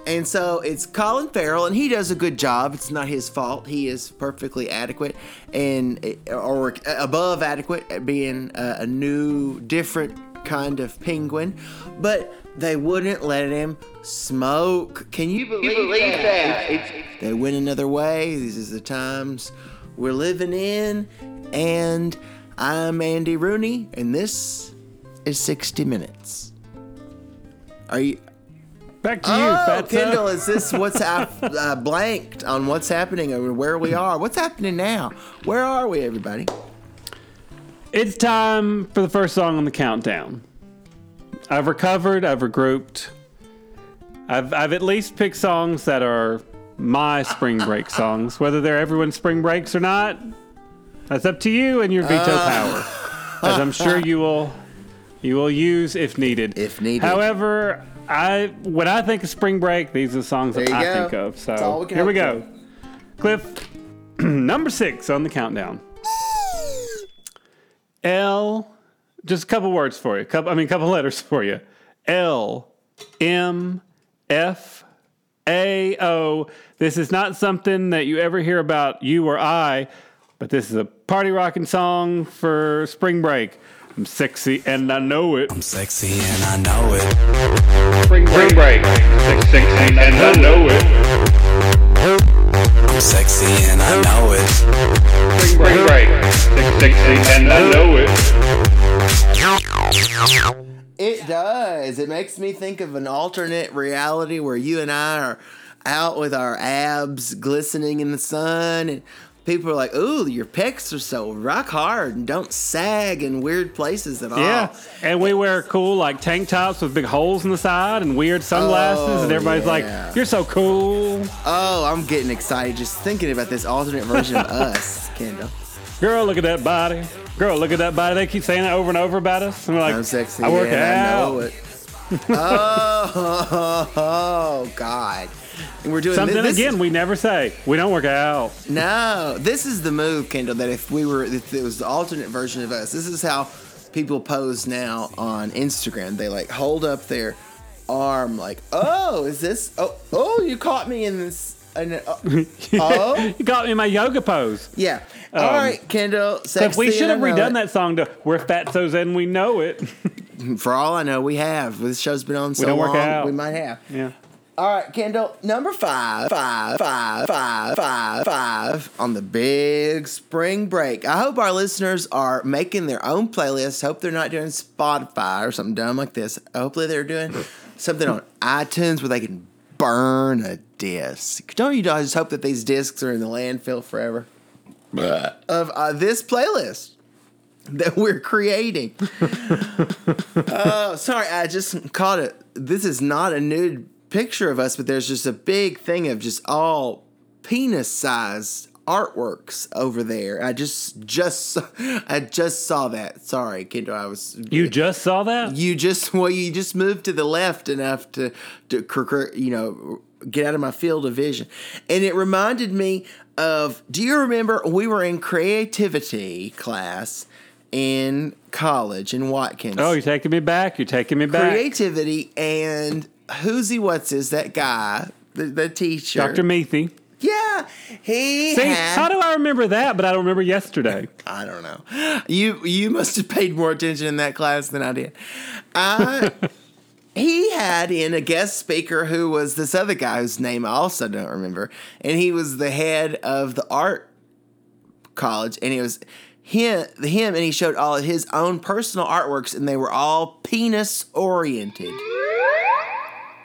And so it's Colin Farrell, and he does a good job. It's not his fault. He is perfectly adequate and eh, or above adequate at being a, a new, different kind of penguin. But they wouldn't let him smoke. Can you believe, that? They went another way. These is the times we're living in. And I'm Andy Rooney, and this is 60 Minutes. Are you? Back to you, Oh, Fatso. Kendall, is this what's uh, blanked on what's happening or where we are? What's happening now? Where are we, everybody? It's time for the first song on the countdown. I've recovered, I've regrouped. I've I've at least picked songs that are my spring break songs. Whether they're everyone's spring breaks or not, that's up to you and your veto Uh. power, as I'm sure you will you will use if needed. If needed. However, I when I think of spring break, these are the songs that I go. think of. So we here we go. Cliff, number six on the countdown. L, just a couple words for you. Couple, I mean, a couple letters for you. L, M, F, A, O. This is not something that you ever hear about you or I, but this is a party rocking song for spring break. I'm sexy and I know it. I'm sexy and I know it. Spring break. Sexy and I know it. I'm sexy and I know it. Spring break. Sexy and I know it. It does. It makes me think of an alternate reality where you and I are out with our abs glistening in the sun and people are like, "Ooh, your pecs are so rock hard and don't sag in weird places at all." Yeah, and we wear cool like tank tops with big holes in the side and weird sunglasses, and Oh, everybody's yeah. like, "You're so cool, Oh, I'm getting excited just thinking about this alternate version of us, Kendall. girl. Look at that body, girl. Look at that body." They keep saying that over and over about us, and we're like, I'm sexy. I work and I out." know it. oh, oh, God. And we're doing Something this again we never say. We don't work out. No, this is the move, Kendall. That if we were, if it was the alternate version of us, this is how people pose now on Instagram. They like hold up their arm, like, "Oh, is this? Oh, oh, you caught me in this." And, uh, oh, you got me in my yoga pose. yeah. Um, All right, Kendall. Sexy we should have and I know redone that song to "We're Fatsos and We Know It." it. For all I know, we have. This show's been on so don't work long, out. we might have. yeah. All right, Kendall, number five, five, five, five, five, five on the big spring break. I hope our listeners are making their own playlists. Hope they're not doing Spotify or something dumb like this. Hopefully, they're doing something on iTunes where they can burn a disc. Don't you guys hope that these discs are in the landfill forever? Of uh, this playlist that we're creating. Oh, sorry, I just caught it. This is not a nude picture of us, but there's just a big thing of just all penis-sized artworks over there. I just just I just saw that. Sorry, Kendall. I was You just saw that? you just well you just moved to the left enough to to you know get out of my field of vision and it reminded me of do you remember we were in creativity class in college in Watkins Oh, you're taking me back. You're taking me back. creativity and who's he what's his that guy the, the teacher Dr. Methy. yeah he See, had, how do I remember that, but I don't remember yesterday? I don't know. You you must have paid more attention in that class than I did. I uh, he had in a guest speaker who was this other guy whose name I also don't remember, and he was the head of the art college, and it was him him, and he showed all of his own personal artworks, and they were all penis oriented.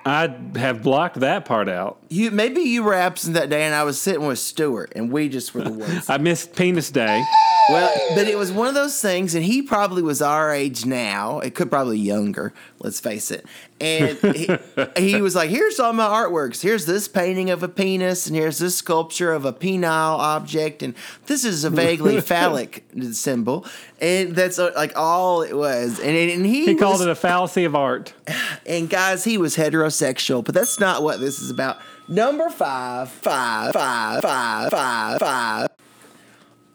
I have blocked that part out. You maybe you were absent that day, and I was sitting with Stuart, and we just were the ones. I missed Penis Day. Well, but it was one of those things, and he probably was our age now. It could probably younger, let's face it. And he, he was like, "Here's all my artworks. Here's this painting of a penis, and here's this sculpture of a penile object, and this is a vaguely phallic symbol." And that's uh, like all it was. And, and he, He called it a fallacy of art. and guys, he was heterosexual, but that's not what this is about. Number five, five, five, five, five, five.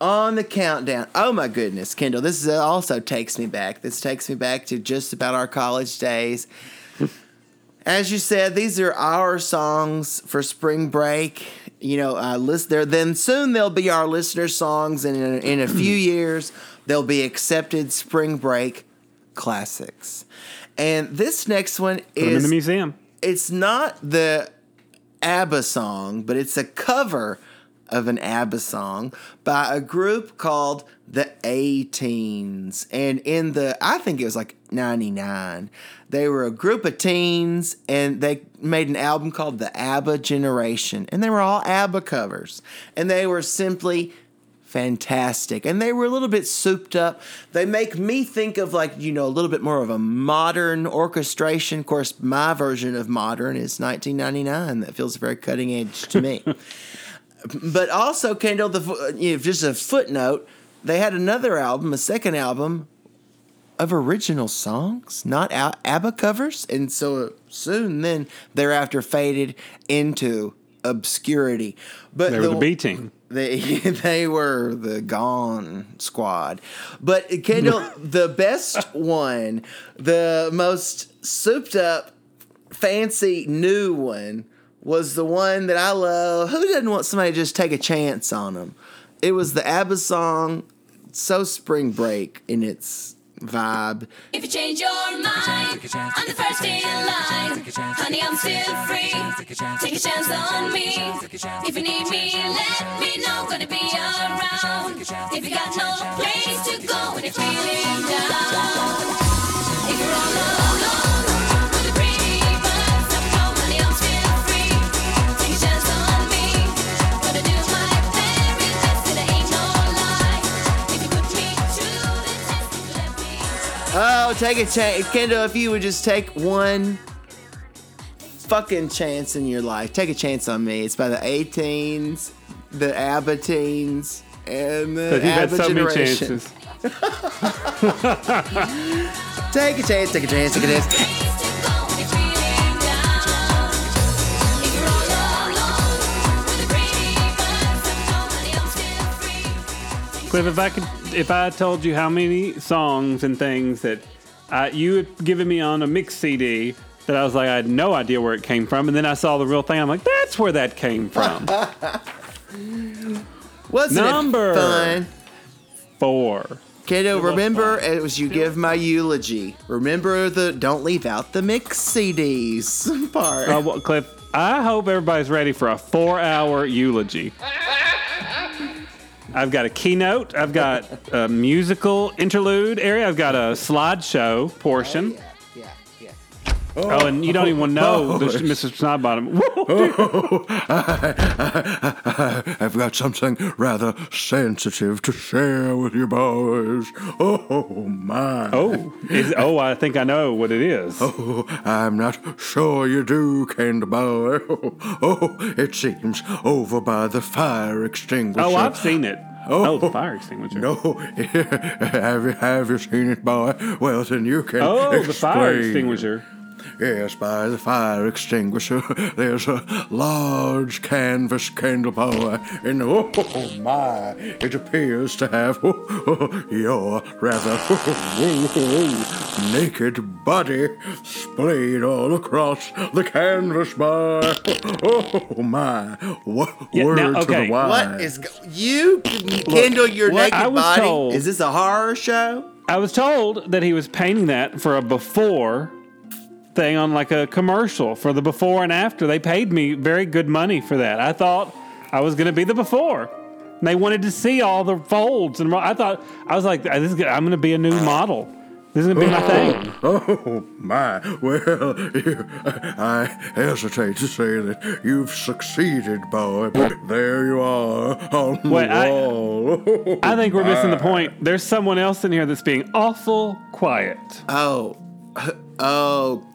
On the countdown. Oh my goodness, Kendall. This is also takes me back. This takes me back to just about our college days. As you said, these are our songs for spring break. You know, uh, list there. Then soon they'll be our listener songs, and in a, in a few years they'll be accepted spring break classics. And this next one Put them in the museum. it's not the ABBA song, but it's a cover of an ABBA song by a group called the A-Teens. And in the, I think it was like 99, they were a group of teens and they made an album called the ABBA Generation. And they were all ABBA covers. And they were simply fantastic. And they were a little bit souped up. They make me think of like, you know, a little bit more of a modern orchestration. Of course, my version of modern is 1999. That feels very cutting edge to me. but also, Kendall, the you know, just a footnote, they had another album, a second album of original songs, not ABBA covers, and so soon then thereafter faded into obscurity. But They were the B team. They they were the Gone Squad, but Kendall, the best one, the most souped up, fancy new one was the one that I love. Who doesn't want somebody to just take a chance on them? It was the ABBA song, so spring break in its vibe. If you change your mind, I'm the first in line. Honey, I'm still free. Take a chance on me. If you need me, let me know. Gonna be around. If you got no place to go when you're feeling down. Oh, take a chance, Kendall. If you would just take one fucking chance in your life, take a chance on me. It's by the A-Teens, the ABBA teens, and the ABBA so generation. Take a chance, take a chance, take a chance. Cliff, if I could, if I told you how many songs and things that uh, you had given me on a mix CD that I was like, I had no idea where it came from, and then I saw the real thing, I'm like, that's where that came from. Wasn't Number it fun? four. Kiddo, remember as you give my eulogy, remember the don't leave out the mix CDs part. Uh, well, Cliff, I hope everybody's ready for a four-hour eulogy. I've got a keynote. I've got a musical interlude area. I've got a slideshow portion. Oh, yeah, yeah. Oh. oh, and you don't even know oh. the Mrs. Snodbottom. Oh. Whoa, I've got something rather sensitive to share with you boys. Oh my. Oh, is, oh, I think I know what it is. Oh, I'm not sure you do, Candy Boy. Oh, oh, it seems over by the fire extinguisher. Oh, I've seen it. Oh. Oh, the fire extinguisher. No, have you have you seen it, boy? Well, then you can. Oh, the fire extinguisher. Yes, by the fire extinguisher, there's a large canvas candle boy, and oh my, it appears to have oh, your rather naked body splayed all across the canvas bar. Oh my, what Yeah, word now, to okay. the wise. What is go- you kindle your what naked I was body? told- Is this a horror show? I was told that he was painting that for a before thing on like a commercial for the before and after. They paid me very good money for that. I thought I was going to be the before. And they wanted to see all the folds and I thought I was like, this is, gonna- I'm going to be a new model. This is going to be my oh, thing. Oh my! Well, I hesitate to say that you've succeeded, boy. But there you are on the Wait, I- wall. I think we're missing the point. There's someone else in here that's being awful quiet. Oh, oh,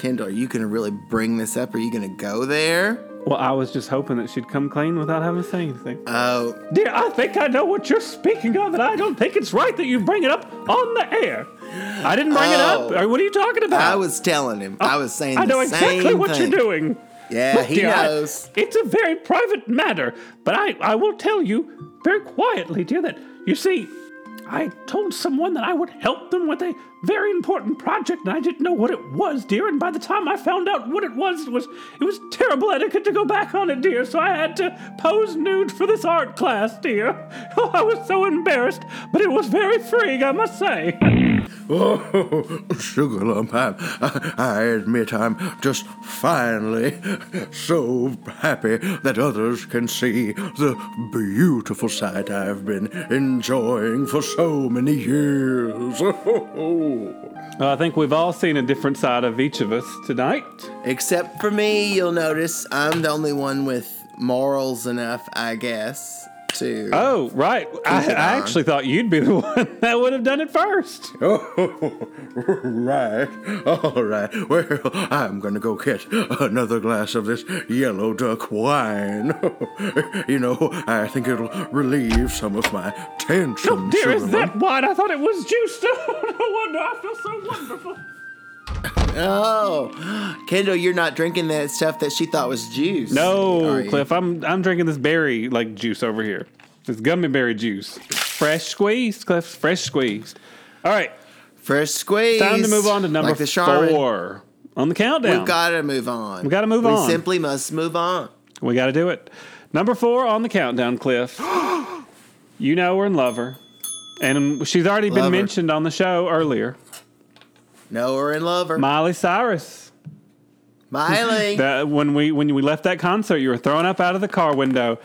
Kendall, are you gonna really bring this up? Are you gonna go there? Well, I was just hoping that she'd come clean without having to say anything. Oh, Dear, I think I know what you're speaking of, and I don't think it's right that you bring it up on the air. I didn't bring it up. Oh. What are you talking about? I was telling him. I was saying I know exactly what thing. you're doing. Yeah, Look, he dear, I- it's a very private matter, but I, I will tell you very quietly, dear, that you see, I told someone that I would help them with a very important project, and I didn't know what it was, dear. And by the time I found out what it was, it was it was terrible etiquette to go back on it, dear. So I had to pose nude for this art class, dear. Oh, I was so embarrassed, but it was very freeing, I must say. Oh, sugar lump! I, I, I admit I'm just finally so happy that others can see the beautiful sight I've been enjoying for so many years. Well, I think we've all seen a different side of each of us tonight. Except for me, you'll notice I'm the only one with morals enough, I guess, to. Oh, right. I, I actually thought you'd be the one that would have done it first. Oh, right. All right. Well, I'm going to go get another glass of this yellow duck wine. you know, I think it'll relieve some of my tension. Oh, dear, is that wine? I thought it was juice. no wonder I feel so wonderful. Oh, Kendall, you're not drinking that stuff that she thought was juice. No. Cliff, I'm I'm drinking this berry like juice over here. This gummy berry juice. Fresh squeezed, Cliff. Fresh squeezed. All right, Fresh squeeze. time to move on to number like four on the countdown. We've got to move on. We gotta move we on. We simply must move on. We got to do it. Number four on the countdown, Cliff. you know her and love her. And she's already been her. mentioned on the show earlier. Know her and love her. Miley Cyrus. Miley. That when we when we left that concert, you were thrown up out of the car window.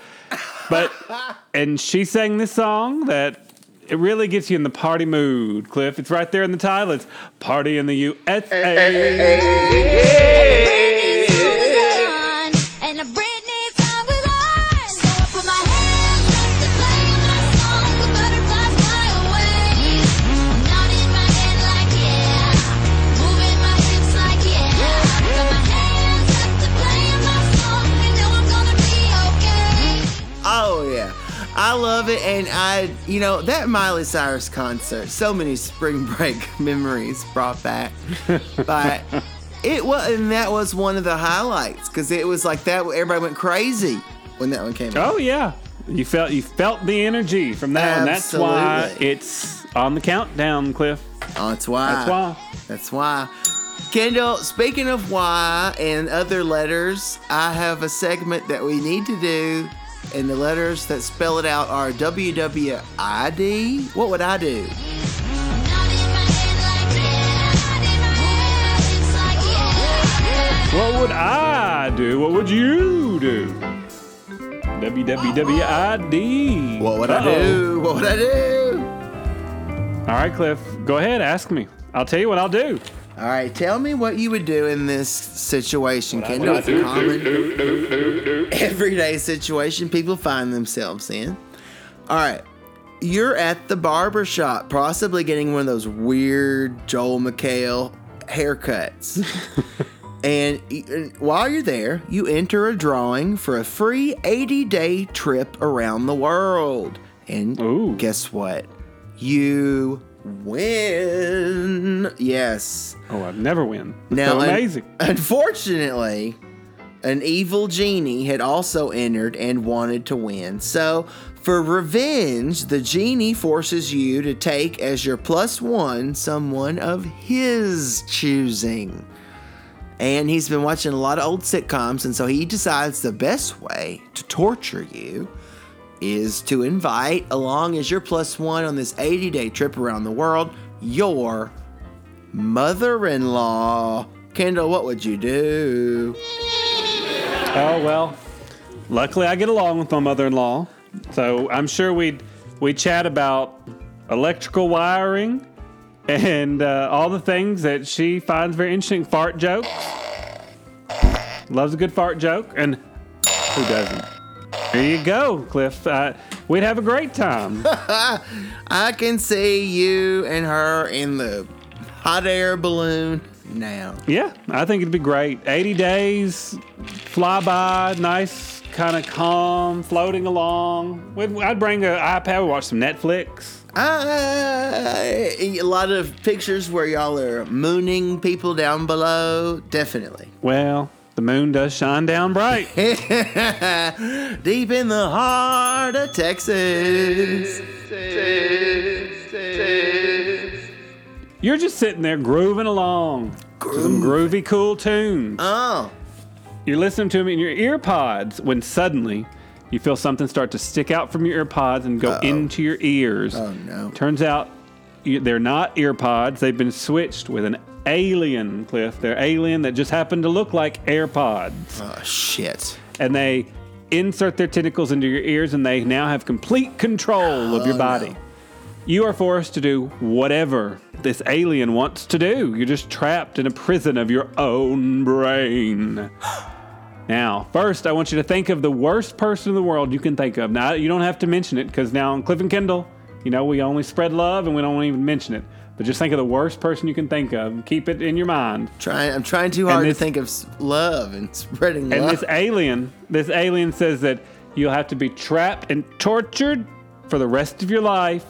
But and she sang this song that it really gets you in the party mood, Cliff. It's right there in the title. It's Party in the USA. you know that Miley Cyrus concert so many spring break memories brought back but it was and that was one of the highlights cuz it was like that everybody went crazy when that one came out. Oh yeah. You felt you felt the energy from that one. That's why it's on the countdown, Cliff. Oh, that's why. That's why. That's why. Kendall, speaking of why and other letters, I have a segment that we need to do, and the letters that spell it out are WWID. What would I do? Nodding my head like yeah, moving my hips like yeah. What would I do? What would you do? WWWID. What would I Uh-oh. do? What would I do? All right, Cliff, go ahead, ask me. I'll tell you what I'll do. All right, tell me what you would do in this situation, Kendall. It's a common, everyday situation people find themselves in. All right, you're at the barber shop, possibly getting one of those weird Joel McHale haircuts. and y- uh, while you're there, you enter a drawing for a free 80 day trip around the world. And Ooh. guess what? You win. Yes. Oh, I'd never win. That's Now, so un- amazing. unfortunately, an evil genie had also entered and wanted to win. So, for revenge, the genie forces you to take as your plus one someone of his choosing. And he's been watching a lot of old sitcoms, and so he decides the best way to torture you is to invite, along as your plus one on this 80 day trip around the world, your mother in law. Kendall, what would you do? Oh well. Luckily, I get along with my mother-in-law, so I'm sure we'd we chat about electrical wiring and uh, all the things that she finds very interesting. Fart jokes. Loves a good fart joke, and who doesn't? There you go, Cliff. Uh, we'd have a great time. I can see you and her in the hot air balloon now. Yeah, I think it'd be great. 80 days, fly by, nice, kind of calm, floating along. We'd, I'd bring an iPad, we'd watch some Netflix. Uh, a lot of pictures where y'all are mooning people down below. Definitely. Well, the moon does shine down bright. Deep in the heart of Texas. You're just sitting there grooving along to some groovy, cool tunes. Oh, You're listening to them in your ear pods when suddenly you feel something start to stick out from your ear pods and go into your ears. Oh, no. Turns out they're not ear pods. They've been switched with an alien, Cliff. They're alien that just happen to look like AirPods. oh shit. And they insert their tentacles into your ears and they now have complete control of your Oh, body. no. You are forced to do whatever this alien wants to do. You're just trapped in a prison of your own brain. Now, first, I want you to think of the worst person in the world you can think of. Now, you don't have to mention it because now on Cliff and Kendall, you know, we only spread love and we don't even mention it. But just think of the worst person you can think of. Keep it in your mind. Trying, I'm trying too hard this- to think of love and spreading And love. And this alien, this alien says that you'll have to be trapped and tortured for the rest of your life,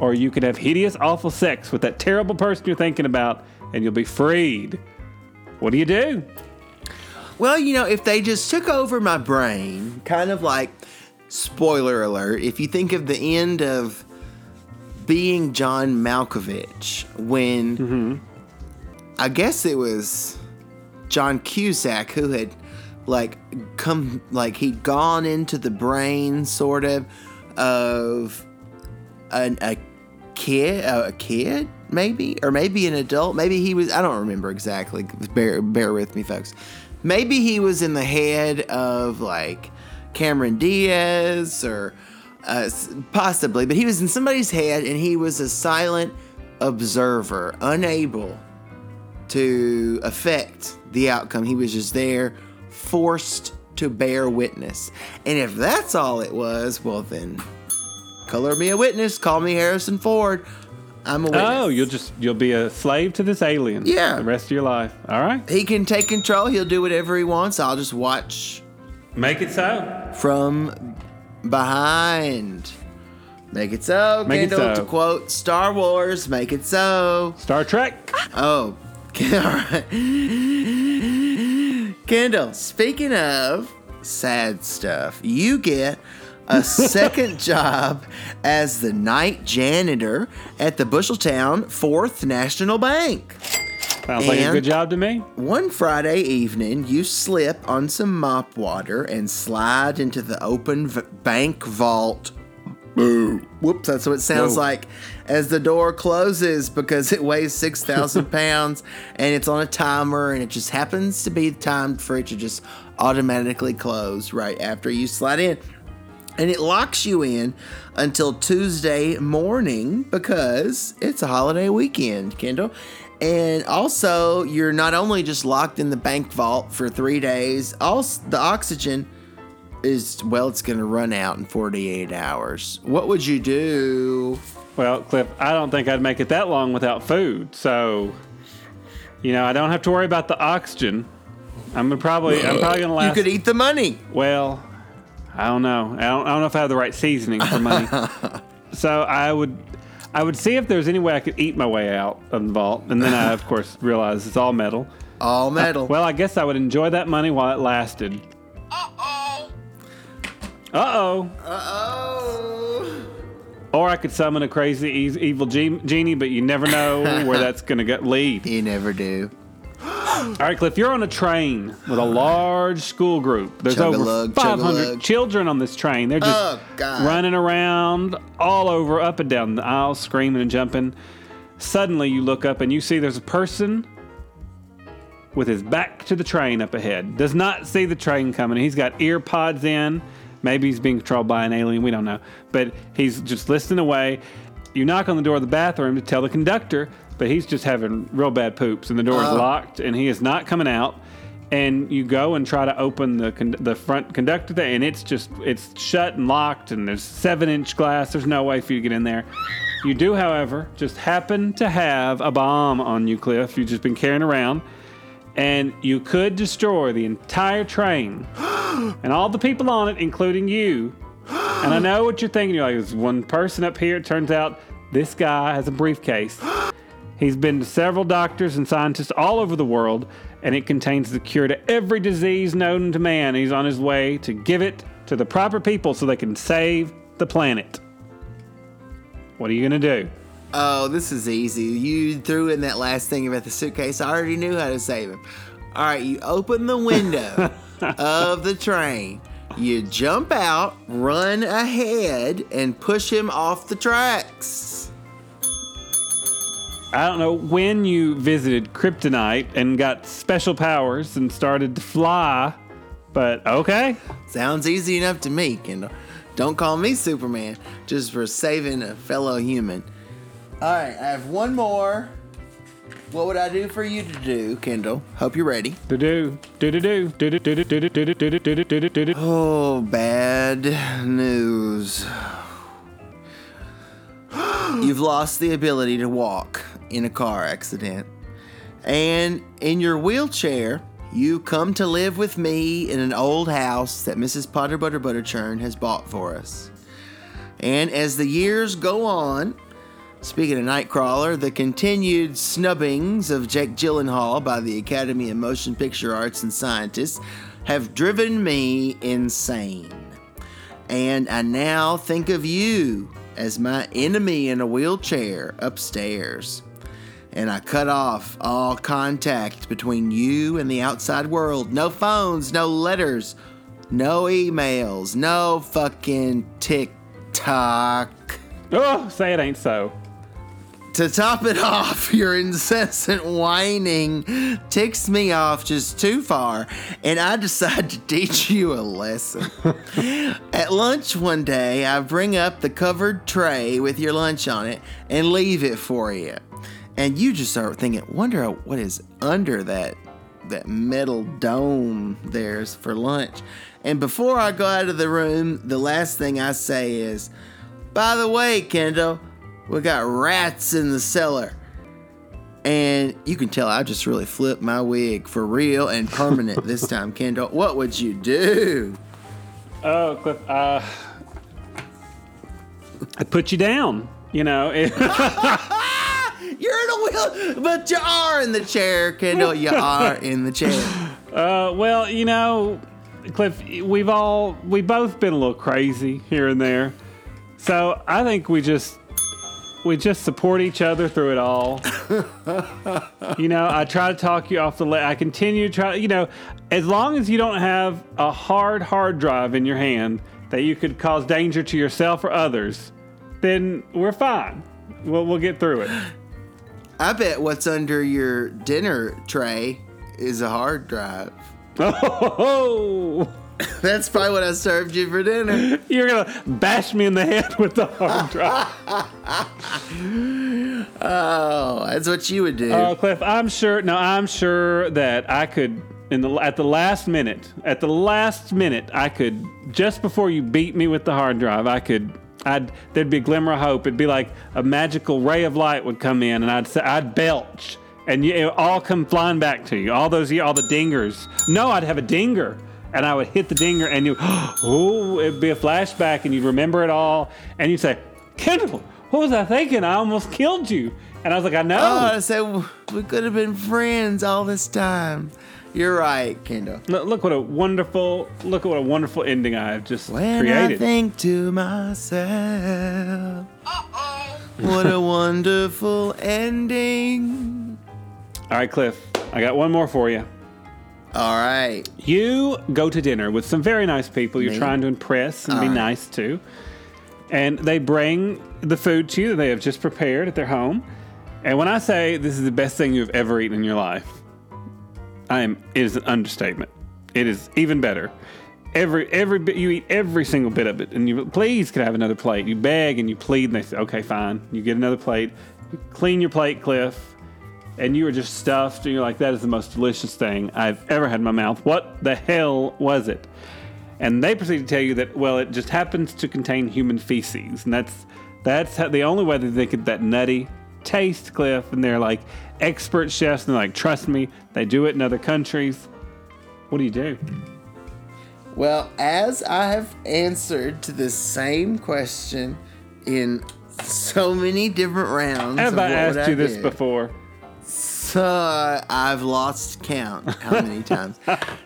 or you could have hideous, awful sex with that terrible person you're thinking about, and you'll be freed. What do you do? Well, you know, if they just took over my brain, kind of like, spoiler alert, if you think of the end of being John Malkovich, when mm-hmm. I guess it was John Cusack who had like come, like he'd gone into the brain sort of of an, a kid, a kid maybe, or maybe an adult. Maybe he was. I don't remember exactly. Bear bear with me, folks. Maybe he was in the head of like Cameron Diaz or uh, possibly, but he was in somebody's head and he was a silent observer, unable to affect the outcome. He was just there, forced to bear witness. And if that's all it was, well then, color me a witness. Call me Harrison Ford. I'm a witness. Oh, you'll just you'll be a slave to this alien. Yeah. The rest of your life. All right. He can take control. He'll do whatever he wants. I'll just watch Make it so. from behind. Make it so, Make it Kendall. so. To quote Star Wars, make it so. Star Trek. Oh, all right. Kendall, speaking of sad stuff, you get a second job as the night janitor at the Busheltown Fourth National Bank. Sounds like a good job to me. One Friday evening, you slip on some mop water and slide into the open v- bank vault. Boo. Whoops, that's what it sounds Whoa. like as the door closes because it weighs 6,000 pounds and it's on a timer and it just happens to be timed for it to just automatically close right after you slide in. And it locks you in until Tuesday morning because it's a holiday weekend, Kendall. And also, you're not only just locked in the bank vault for three days, also the oxygen is well, it's going to run out in 48 hours. What would you do? Well, Cliff, I don't think I'd make it that long without food. So, you know, I don't have to worry about the oxygen. I'm probably, I'm probably gonna last. You could eat the money. Well, I don't know. I don't, I don't know if I have the right seasoning for money. so I would, I would see if there's any way I could eat my way out of the vault, and then I, of course, realized it's all metal. All metal. Well, I guess I would enjoy that money while it lasted. Uh oh. Uh oh. Uh oh. Or I could summon a crazy evil ge- genie, but you never know where that's gonna lead. You never do. All right, Cliff, you're on a train with a large school group. There's over Chug-a-lug, 500 chug-a-lug. children on this train. They're just Oh, God. running around all over, up and down the aisle, screaming and jumping. Suddenly, you look up and you see there's a person with his back to the train up ahead. Does not see the train coming. He's got ear pods in. Maybe he's being controlled by an alien. We don't know. But he's just listening away. You knock on the door of the bathroom to tell the conductor, but he's just having real bad poops, and the door is Oh. locked, and he is not coming out. And you go and try to open the con- the front conductor there, and it's just it's shut and locked, and there's seven inch glass. There's no way for you to get in there. You do, however, just happen to have a bomb on you, Cliff. You've just been carrying around, and you could destroy the entire train and all the people on it, including you. And I know what you're thinking. You're like, there's one person up here. It turns out this guy has a briefcase. He's been to several doctors and scientists all over the world, and it contains the cure to every disease known to man. He's on his way to give it to the proper people so they can save the planet. What are you going to do? Oh, this is easy. You threw in that last thing about the suitcase. I already knew how to save him. All right, you open the window of the train. You jump out, run ahead, and push him off the tracks. I don't know when you visited Kryptonite and got special powers and started to fly, but okay. Sounds easy enough to me, Kendall. Don't call me Superman just for saving a fellow human. All right, I have one more. What would I do for you to do, Kendall? Hope you're ready. Do do do do do do do do do do do do do do do. Oh, bad news. You've lost the ability to walk in a car accident. And in your wheelchair, you come to live with me in an old house that Mrs. Potter Butter Butterchurn has bought for us. And as the years go on, speaking of Nightcrawler, the continued snubbings of Jake Gyllenhaal by the Academy of Motion Picture Arts and Scientists have driven me insane. And I now think of you as my enemy in a wheelchair upstairs. And I cut off all contact between you and the outside world. No phones, no letters, no emails, no fucking TikTok. Oh, say it ain't so. To top it off, your incessant whining ticks me off just too far, and I decide to teach you a lesson. At lunch one day, I bring up the covered tray with your lunch on it and leave it for you. And you just start thinking, wonder what is under that that metal dome there's for lunch. And before I go out of the room, the last thing I say is, by the way, Kendall, we got rats in the cellar. And you can tell I just really flipped my wig for real and permanent this time, Kendall. What would you do? Oh, Cliff, uh, I put you down. You know, it, You're in a wheel, but you are in the chair, Kendall. You are in the chair. uh, well, you know, Cliff, we've all we both been a little crazy here and there, so I think we just we just support each other through it all. you know, I try to talk you off the ledge. I continue to try. You know, as long as you don't have a hard hard drive in your hand that you could cause danger to yourself or others, then we're fine. We'll we'll get through it. I bet what's under your dinner tray is a hard drive. Oh, That's probably what I served you for dinner. you're gonna bash me in the head with the hard drive. Oh, that's what you would do. Oh, Cliff, I'm sure. No, I'm sure that I could. In the at the last minute, at the last minute, I could just before you beat me with the hard drive, I could. I'd there'd be a glimmer of hope. It'd be like a magical ray of light would come in, and I'd I'd belch, and you, it all come flying back to you. All those, all the dingers. No, I'd have a dinger, and I would hit the dinger, and you, oh, it'd be a flashback, and you'd remember it all, and you'd say, Kendall, what was I thinking? I almost killed you, and I was like, I know. Oh, I said we could have been friends all this time. You're right, Kendall. Look, look what a wonderful look at what a wonderful ending I have just When I think to myself, what a wonderful ending. All right, Cliff, I got one more for you. All right. You go to dinner with some very nice people you're Me? trying to impress and All be right. nice to. And they bring the food to you that they have just prepared at their home. And when I say this is the best thing you've ever eaten in your life, I am it is an understatement. It is even better. Every every bit you eat every single bit of it, and you please could have another plate. You beg and you plead, and they say, "Okay, fine." You get another plate. You clean your plate, Cliff, and you are just stuffed. And you're like, "That is the most delicious thing I've ever had in my mouth." What the hell was it? And they proceed to tell you that well, it just happens to contain human feces, and that's that's how, the only way that they get that nutty taste, Cliff. And they're like expert chefs, and they're like, "Trust me, they do it in other countries." What do you do? Well, as I have answered to the same question in so many different rounds, Have I asked you I this do, before? So I've lost count how many times.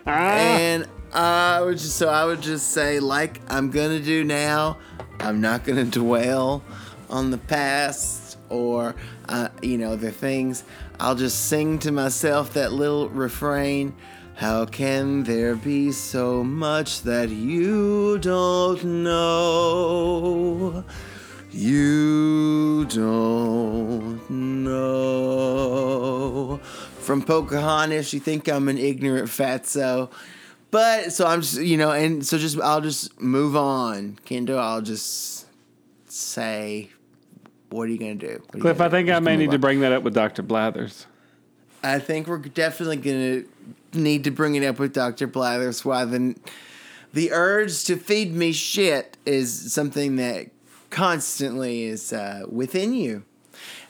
and I would just so I would just say like I'm gonna do now. I'm not gonna dwell on the past or uh, you know the things. I'll just sing to myself that little refrain. How can there be so much that you don't know? You don't know. From Pocahontas, you think I'm an ignorant fatso. But so I'm just, you know, and so just, I'll just move on. Kendall, I'll just say, what are you going to do? Cliff, I think? I may need to bring that up with Dr. Blathers. I think we're definitely gonna need to bring it up with Dr. Blathers. Why the the urge to feed me shit is something that constantly is uh, within you.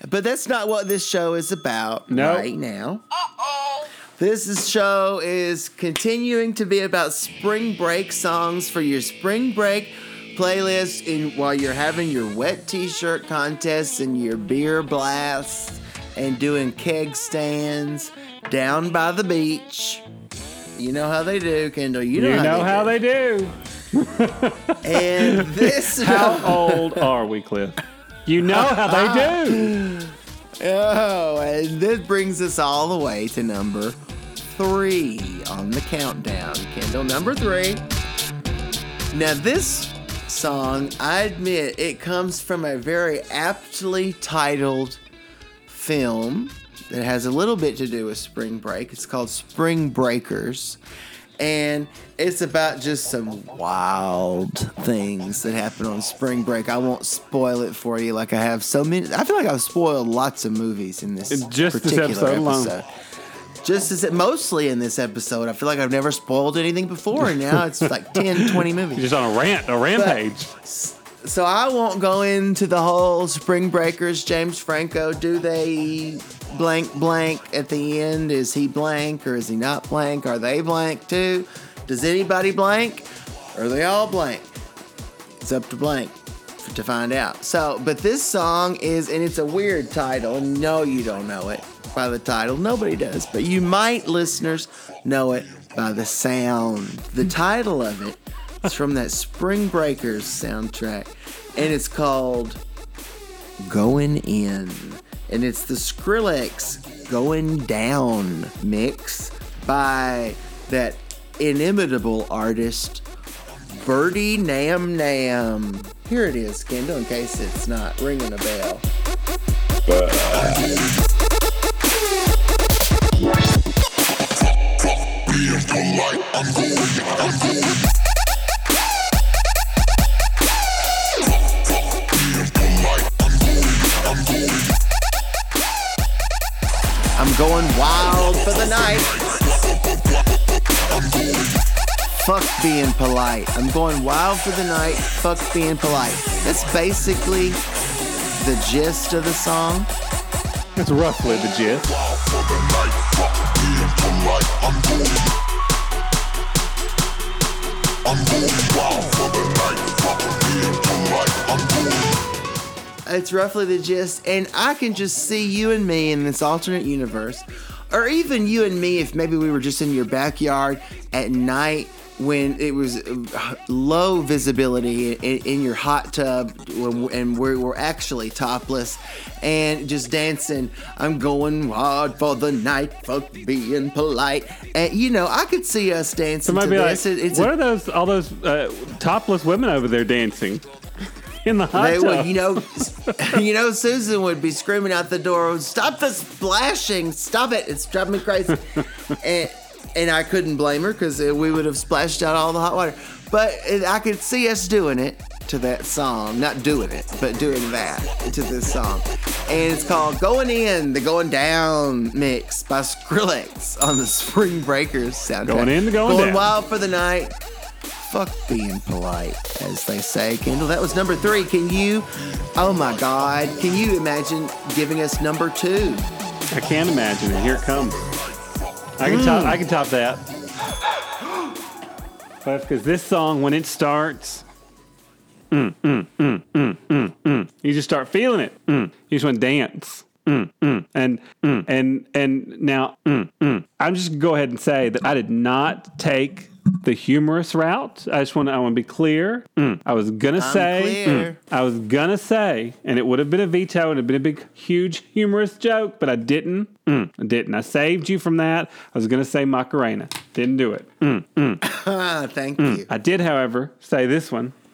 But that's not what this show is about No. right now. Uh-oh. This is- show is continuing to be about spring break songs for your spring break playlist in while you're having your wet t-shirt contests and your beer blasts and doing keg stands down by the beach. You know how they do, Kendall. You know, You how, know they how they do. And this How old are we, Cliff? You know how they do. Oh, and this brings us all the way to number three on the countdown. Kendall, number three. Now, this song, I admit, it comes from a very aptly titled film that has a little bit to do with spring break. It's called Spring Breakers. And it's about just some wild things that happen on spring break. I won't spoil it for you like I have so many. I feel like I've spoiled lots of movies in this Just this particular episode alone. episode. Just as mostly in this episode, I feel like I've never spoiled anything before, and now it's like 10, 20 movies. Just on a rant, a rampage. So I won't go into the whole Spring Breakers, James Franco. Do they blank blank at the end? Is he blank or is he not blank? Are they blank too? Does anybody blank? Or are they all blank? It's up to blank to find out. So, but this song is, and it's a weird title. No, you don't know it by the title. Nobody does, but you might, listeners, know it by the sound. The title of it is from that Spring Breakers soundtrack, and it's called Going In. And it's the Skrillex Going Down mix by that inimitable artist, Birdy Nam Nam. Here it is, Kendall, in case it's not ringing a bell. I'm going I'm going wild for the night. Fuck being polite. I'm going wild for the night. Fuck being polite. That's basically the gist of the song. That's roughly the gist. It's roughly the gist, and I can just see you and me in this alternate universe, or even you and me if maybe we were just in your backyard at night when it was uh, low visibility in, in your hot tub when- and we're, we're actually topless and just dancing. I'm going hard for the night, fuck being polite. And you know, I could see us dancing Somebody to be like, this. It- it's what a- are those, all those uh, topless women over there dancing in the hot They tub? would, you know, you know, Susan would be screaming out the door, "Stop the splashing! Stop it! It's driving me crazy!" and and I couldn't blame her because we would have splashed out all the hot water. But it, I could see us doing it to that song, not doing it, but doing that to this song. And it's called "Going In," the "Going Down" mix by Skrillex on the Spring Breakers soundtrack. Going in, going down. Going wild for the night. Fuck being polite, as they say. Kendall, that was number three. Can you, oh my God, can you imagine giving us number two? I can't imagine it. Here it comes. I can top. I can top that. Because this song, when it starts, mm, mm, mm, mm, mm, mm, you just start feeling it. Mm. You just want to dance. Mm, mm, and mm, and and now mm, mm. I'm just gonna go ahead and say that I did not take the humorous route. I just want to I want to be clear. Mm. I was gonna I'm say mm, I was gonna say, and it would have been a veto, it would have been a big, huge, humorous joke, but I didn't. Mm, I didn't. I saved you from that. I was gonna say Macarena. Didn't do it. Mm, mm. Ah, thank you. I did, however, say this one.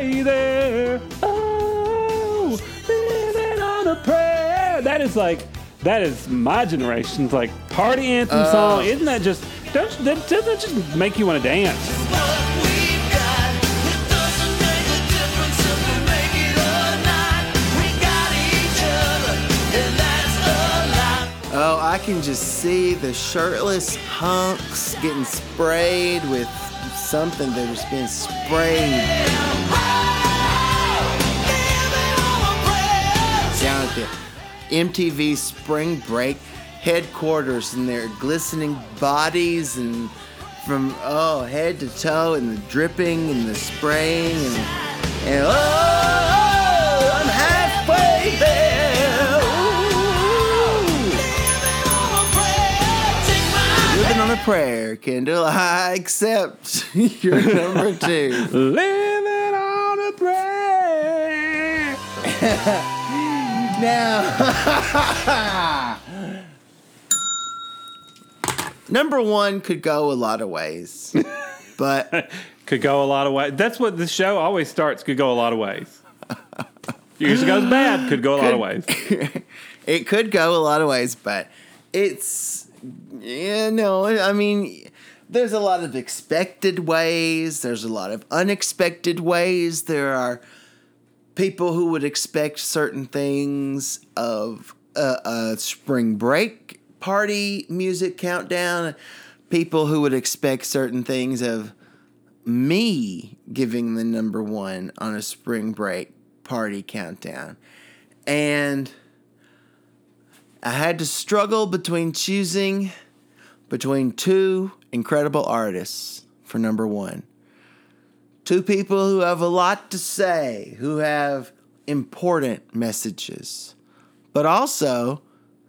There. Oh, living on a prayer. That is like, that is my generation's like party anthem Oh. song. Isn't that just, don't, that, doesn't that just make you want to dance? Oh, I can just see the shirtless hunks getting sprayed with something that has been sprayed. Down at the MTV Spring Break headquarters and their glistening bodies and from oh head to toe and the dripping and the spraying and, and oh, oh, oh. Prayer, Kendall. I accept your number two. Living on a prayer. Now, number one could go a lot of ways, but Could go a lot of ways. That's what the show always starts. Could go a lot of ways. Usually goes bad. Could go a lot of ways. it could go a lot of ways, but it's yeah, no, I mean there's a lot of expected ways, there's a lot of unexpected ways. There are people who would expect certain things of a, a spring break party music countdown, people who would expect certain things of me giving the number one on a spring break party countdown. And I had to struggle between choosing between two incredible artists for number one. Two people who have a lot to say, who have important messages, but also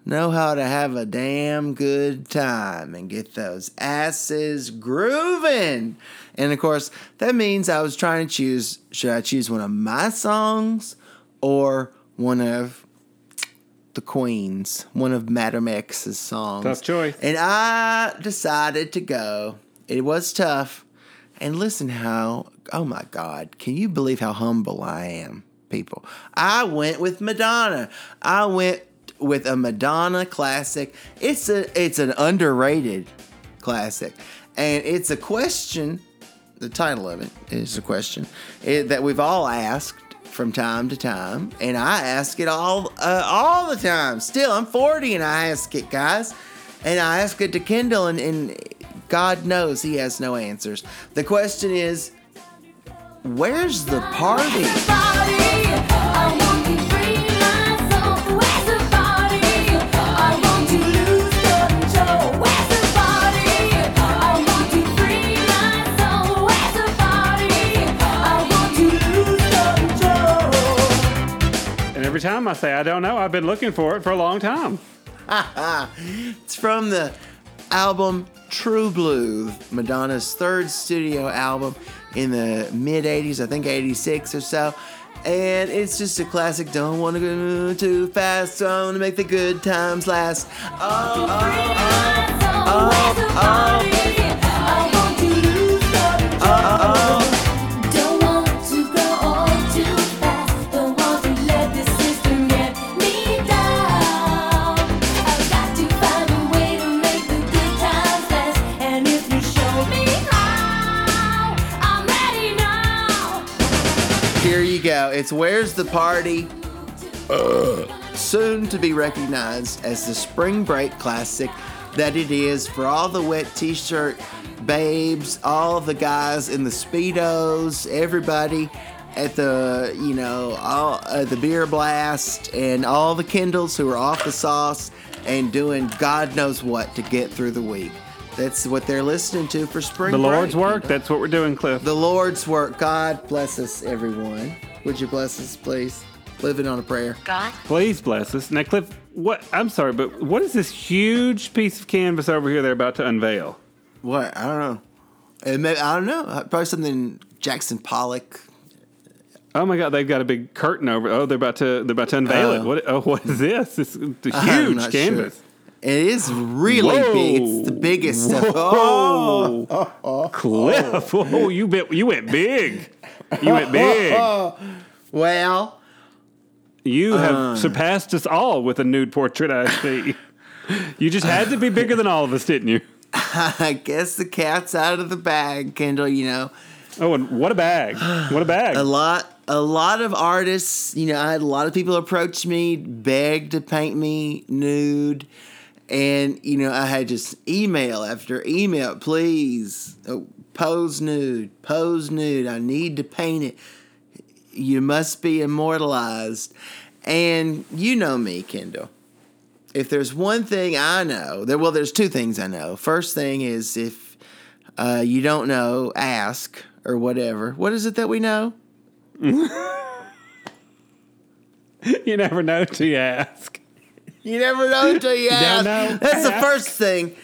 know how to have a damn good time and get those asses grooving. And of course, that means I was trying to choose should I choose one of my songs or one of the Queen's, one of Madame X's songs. Tough choice. And I decided to go. It was tough. And listen how, oh my God, can you believe how humble I am, people? I went with Madonna. I went with a Madonna classic. It's a it's an underrated classic. And it's a question, the title of it is a question it, that we've all asked from time to time, and I ask it all uh, all the time. Still, I'm 40 and I ask it, guys, and I ask it to Kendall, and, and God knows he has no answers. The question is, where's the party? Every time I say I don't know, I've been looking for it for a long time. it's from the album True Blue, Madonna's third studio album in the mid 80s, I think 86 or so. And it's just a classic. Don't want to go too fast. I want to make the good times last. Oh, oh, the Party? Soon to be recognized as the spring break classic that it is for all the wet t shirt babes, all the guys in the Speedos, everybody at the, you know, all uh, the beer blast, and all the Kindles who are off the sauce and doing God knows what to get through the week. That's what they're listening to for spring The break. Lord's work, that's what we're doing, Cliff. The Lord's work. God bless us, everyone. Would you bless us, please? Living on a prayer. God? Please bless us. Now, Cliff, what? I'm sorry, but what is this huge piece of canvas over here they're about to unveil? What? I don't know. It may, I don't know. Probably something Jackson Pollock. Oh my God, they've got a big curtain over. Oh, they're about to they're about to unveil it. Oh. What? Oh, what is this? This is a I'm huge not canvas. sure. It is really Whoa. big. It's the biggest Whoa, Cliff! Oh, you bit, you went big. You went big. Well, You have Uh. surpassed us all with a nude portrait. I see. You just had to be bigger than all of us, didn't you? I guess the cat's out of the bag, Kendall. You know, Oh, and what a bag! What a bag! a lot, a lot of artists. You know, I had a lot of people approach me, beg to paint me nude, and you know, I had just email after email. Please, oh, pose nude, pose nude. I need to paint it. You must be immortalized. And you know me, Kendall. If there's one thing I know, there well, there's two things I know. First thing is if uh, you don't know, ask or whatever. What is it that we know? you never know you ask. You never know until you ask. know? That's the first thing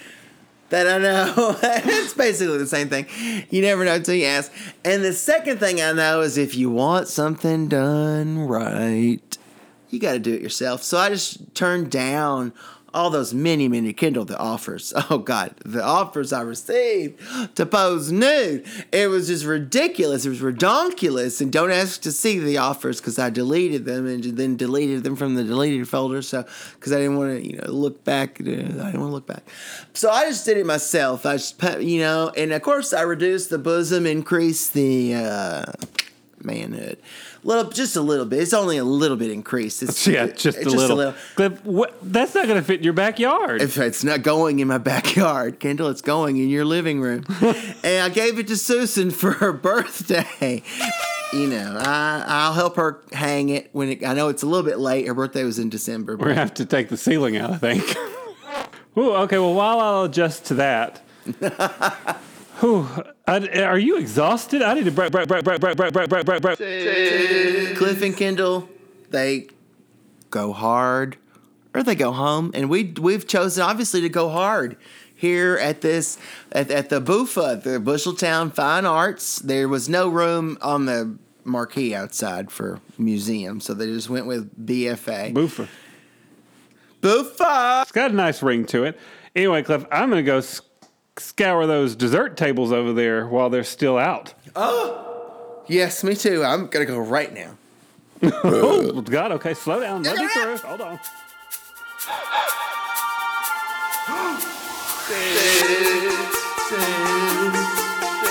that I know. it's basically the same thing. You never know until you ask. And the second thing I know is if you want something done right, you got to do it yourself. So I just turned down all those many, many Kindle the offers. Oh God, the offers I received to pose nude. It was just ridiculous. It was redonkulous. And don't ask to see the offers because I deleted them and then deleted them from the deleted folder. So because I didn't want to, you know, look back. uh, I didn't want to look back. So I just did it myself. I just, you know, and of course I reduced the bosom, increased the uh, manhood. Little, just a little bit. It's only a little bit increased. It's, Yeah, just, it's a, little. Cliff, what, that's not going to fit in your backyard. if it's not going in my backyard, Kendall, it's going in your living room. and I gave it to Susan for her birthday. You know, I, I'll help her hang it when it, I know it's a little bit late. Her birthday was in December. We're to have to take the ceiling out, I think. Ooh, okay, well, while I'll adjust to that. Whew, I, are you exhausted? I need to break, break, break, break, break, break, break, break, break, break. Cliff and Kendall, they go hard or they go home, and we we've chosen obviously to go hard here at this at, at the Bufa, the Busheltown Fine Arts. There was no room on the marquee outside for museum, so they just went with BFA. Boofer. Bufa. It's got a nice ring to it. Anyway, Cliff, I'm going to go scour those dessert tables over there while they're still out. Oh, yes, me too. I'm gonna go right now. Oh, God, okay, slow down. Let me through. Hold on.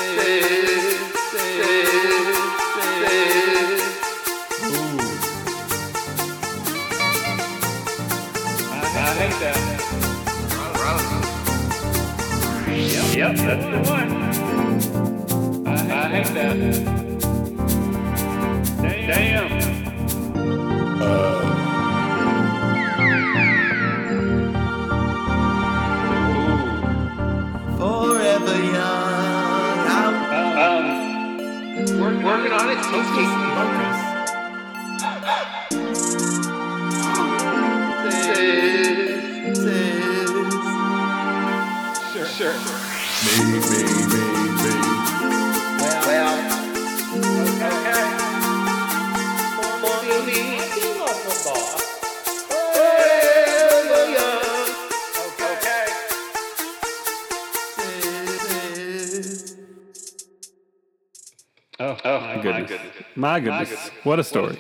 I Yep, that's the one. I, hate that. Damn. Forever young. I'm Um, Work, working on it. Tasty. sure, sure. Me, me, me, me. well. Oh, oh my goodness. My goodness. What a story.